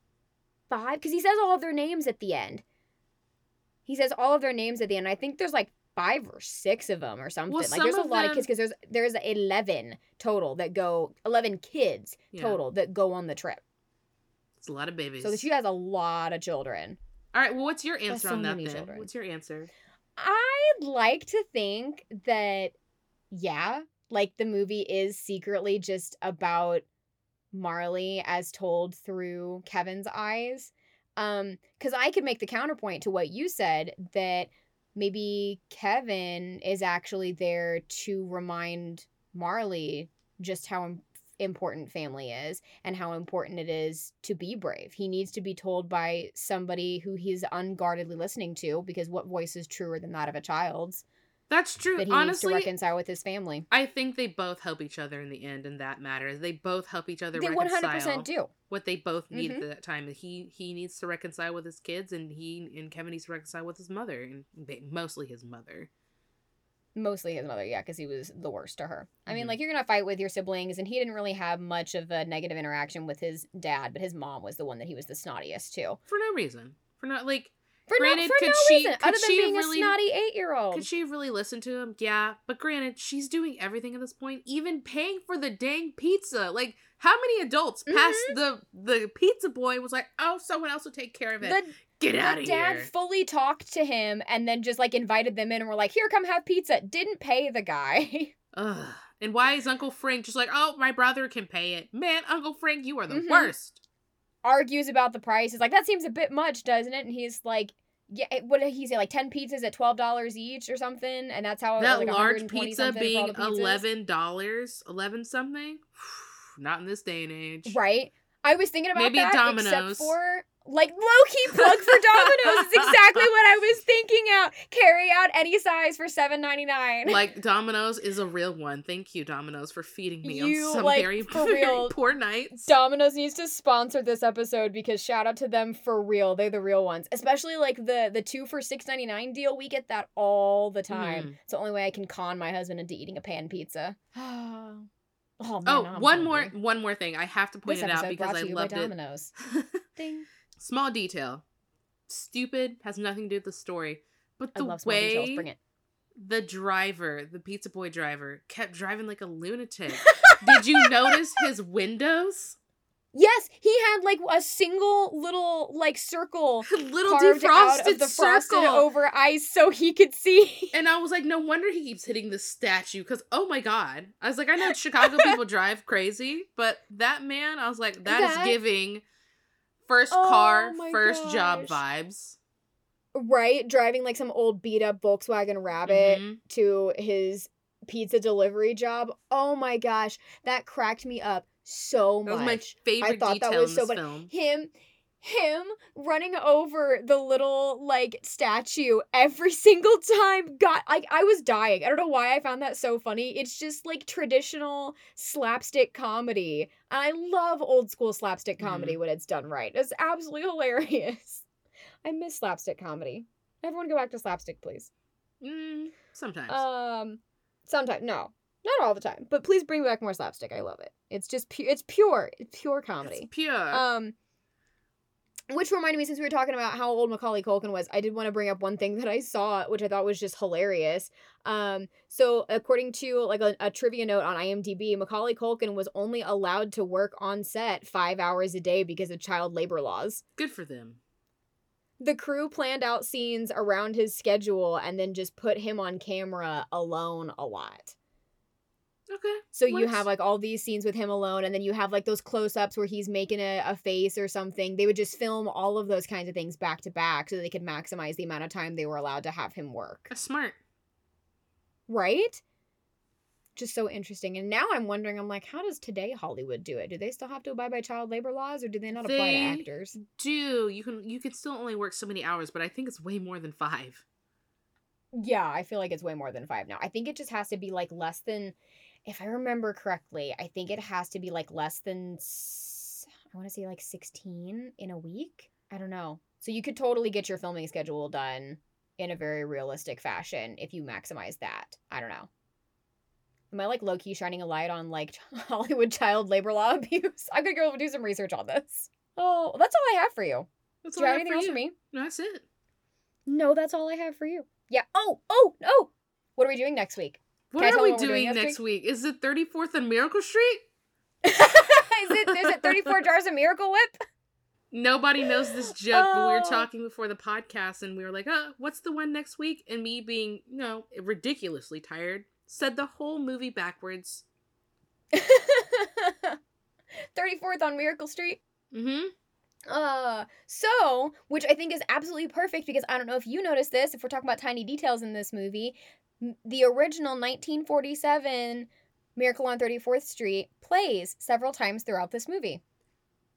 five because he says all of their names at the end. He says all of their names at the end. I think there's like five or six of them or something. like some there's a lot of kids because there's there's eleven total that go eleven kids Yeah. total that go on the trip. It's a lot of babies. So she has a lot of children. All right. Well, what's your answer so on that then? children. What's your answer? I'd like to think that yeah, like the movie is secretly just about Marley as told through Kevin's eyes. Um cuz I could make the counterpoint to what you said that maybe Kevin is actually there to remind Marley just how important family is and how important it is to be brave. He needs to be told by somebody who he's unguardedly listening to because what voice is truer than that of a child's That's true. that he Honestly, needs to reconcile with his family. I think they both help each other in the end, and that matters. They both help each other They 100% do. what they both need Mhm. at that time. He he needs to reconcile with his kids, and he and Kevin needs to reconcile with his mother, and mostly his mother. Mostly his mother, yeah, because he was the worst to her. I mean, Mhm. like, you're going to fight with your siblings, and he didn't really have much of a negative interaction with his dad, but his mom was the one that he was the snottiest to. for no reason. For not like For Granted, no, for could no she- reason, could other than she being really- a snotty eight-year-old. Could she have really listened to him? Yeah, but granted, she's doing everything at this point, even paying for the dang pizza. Like, how many adults past the the pizza boy was like, "Oh, someone else will take care of it. the Get out of dad fully talked to him and then just like invited them in and were like, "Here, come have pizza." Didn't pay the guy. Ugh. And why is Uncle Frank just like, "Oh, my brother can pay it"? Man, Uncle Frank, you are the Mhm. worst. Argues about the price. He's like, "That seems a bit much, doesn't it?" And he's like. Yeah, what did he say? Like ten pizzas at twelve dollars each, or something, and that's how it that was like large pizza something for all being eleven dollars, eleven something. Not in this day and age. Right. I was thinking about Maybe that, Domino's. except for like low key plug for Domino's is exactly what I was thinking out. Carry out any size for seven ninety nine. Like Domino's is a real one. Thank you, Domino's, for feeding me You, on some like, very, for very real, poor nights. Domino's needs to sponsor this episode because shout out to them for real. They're the real ones. Especially like the the two for six ninety nine deal. We get that all the time. Mhm. It's the only way I can con my husband into eating a pan pizza. oh man. oh, now I'm one more, one more thing. I have to point This it out because I loved it. Domino's. Ding. Small detail. Stupid has nothing to do with the story, but the love small details. way Bring it. the driver, the pizza boy driver, kept driving like a lunatic. Did you notice his windows? Yes, he had like a single little like circle Little defrosted circle. over ice so he could see. And I was like, no wonder he keeps hitting this statue because, oh my God. I was like, I know Chicago people drive crazy, but that man, I was like, that is giving first Oh car, first job vibes. Right, driving like some old beat up Volkswagen Rabbit Mhm. to his pizza delivery job. Oh my gosh, that cracked me up so That was my much. I thought that was so film. Him him running over the little like statue every single time got like I was dying. I don't know why I found that so funny. It's just like traditional slapstick comedy. And I love old school slapstick comedy when it's done right. It's absolutely hilarious. I miss slapstick comedy. Everyone go back to slapstick, please. Mm, sometimes. Um sometimes no. Not all the time, but please bring back more slapstick. I love it. It's just pu- it's pure. It's pure comedy. It's pure. Um, which reminded me, since we were talking about how old Macaulay Culkin was, I did want to bring up one thing that I saw, which I thought was just hilarious. Um, so according to like a, a trivia note on IMDb, Macaulay Culkin was only allowed to work on set five hours a day because of child labor laws. Good for them. The crew planned out scenes around his schedule and then just put him on camera alone a lot. Okay. So you have like all these scenes with him alone, and then you have like those close ups where he's making a, a face or something. They would just film all of those kinds of things back to back so they could maximize the amount of time they were allowed to have him work. That's smart. Right? Just so interesting. And now I'm wondering, I'm like, how does today Hollywood do it? Do they still have to abide by child labor laws or do they not apply to actors? Do you can you can still only work so many hours, but I think it's way more than five. Yeah, I feel like it's way more than five now. I think it just has to be like less than, if I remember correctly, I think it mm. has to be like less than, I want to say like 16 in a week. I don't know. So you could totally get your filming schedule done in a very realistic fashion if you maximize that. I don't know. Am I like low key shining a light on like Hollywood child labor law abuse? I'm gonna go do some research on this. Oh, that's all I have for you. That's Do you all have I have anything else you. for me? That's it. No, that's all I have for you. Yeah. Oh, oh, oh. What are we doing next week? What Can are we what doing doing next week? Is it 34th and Miracle Street? is it is it 34 jars of Miracle Whip? Nobody knows this joke, but we were Oh. talking before the podcast and we were like, uh, what's the one next week? And me being, you know, ridiculously tired, said the whole movie backwards. 34th on Miracle Street. Mm-hmm. Uh, so, which I think is absolutely perfect because I don't know if you noticed this, if we're talking about tiny details in this movie, the original 1947 Miracle on 34th Street plays several times throughout this movie.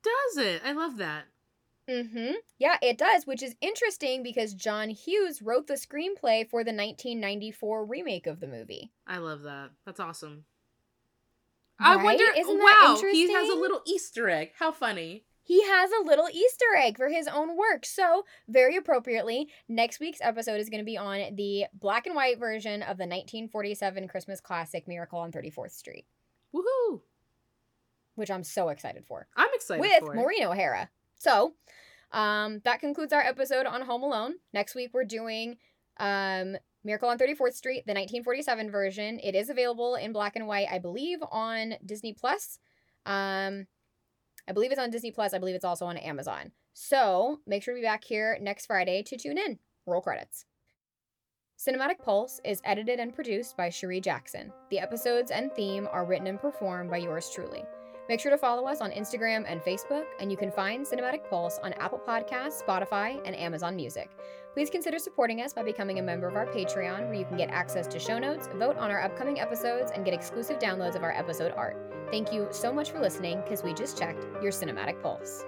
Does it? I love that. Mm-hmm. Yeah, it does, which is interesting because John Hughes wrote the screenplay for the 1994 remake of the movie. I love that. That's awesome. I wonder. Isn't that wow, he has a little Easter egg. How funny. He has a little Easter egg for his own work. So, very appropriately, next week's episode is going to be on the black and white version of the 1947 Christmas classic Miracle on 34th Street, Woohoo! which I'm so excited for. I'm excited with. Maureen O'Hara. So, Um, that concludes our episode on Home Alone. Next week we're doing um Miracle on 34th Street, the 1947 version. It is available in black and white, I believe, on Disney Plus. Um, I believe it's on Disney Plus. I believe it's also on Amazon. So make sure to be back here next Friday to tune in. Roll credits. Cinematic Pulse is edited and produced by Cherie Jackson. The episodes and theme are written and performed by yours truly. Make sure to follow us on Instagram and Facebook, and you can find Cinematic Pulse on Apple Podcasts, Spotify, and Amazon Music. Please consider supporting us by becoming a member of our Patreon, where you can get access to show notes, vote on our upcoming episodes, and get exclusive downloads of our episode art. Thank you so much for listening, because we just checked your Cinematic Pulse.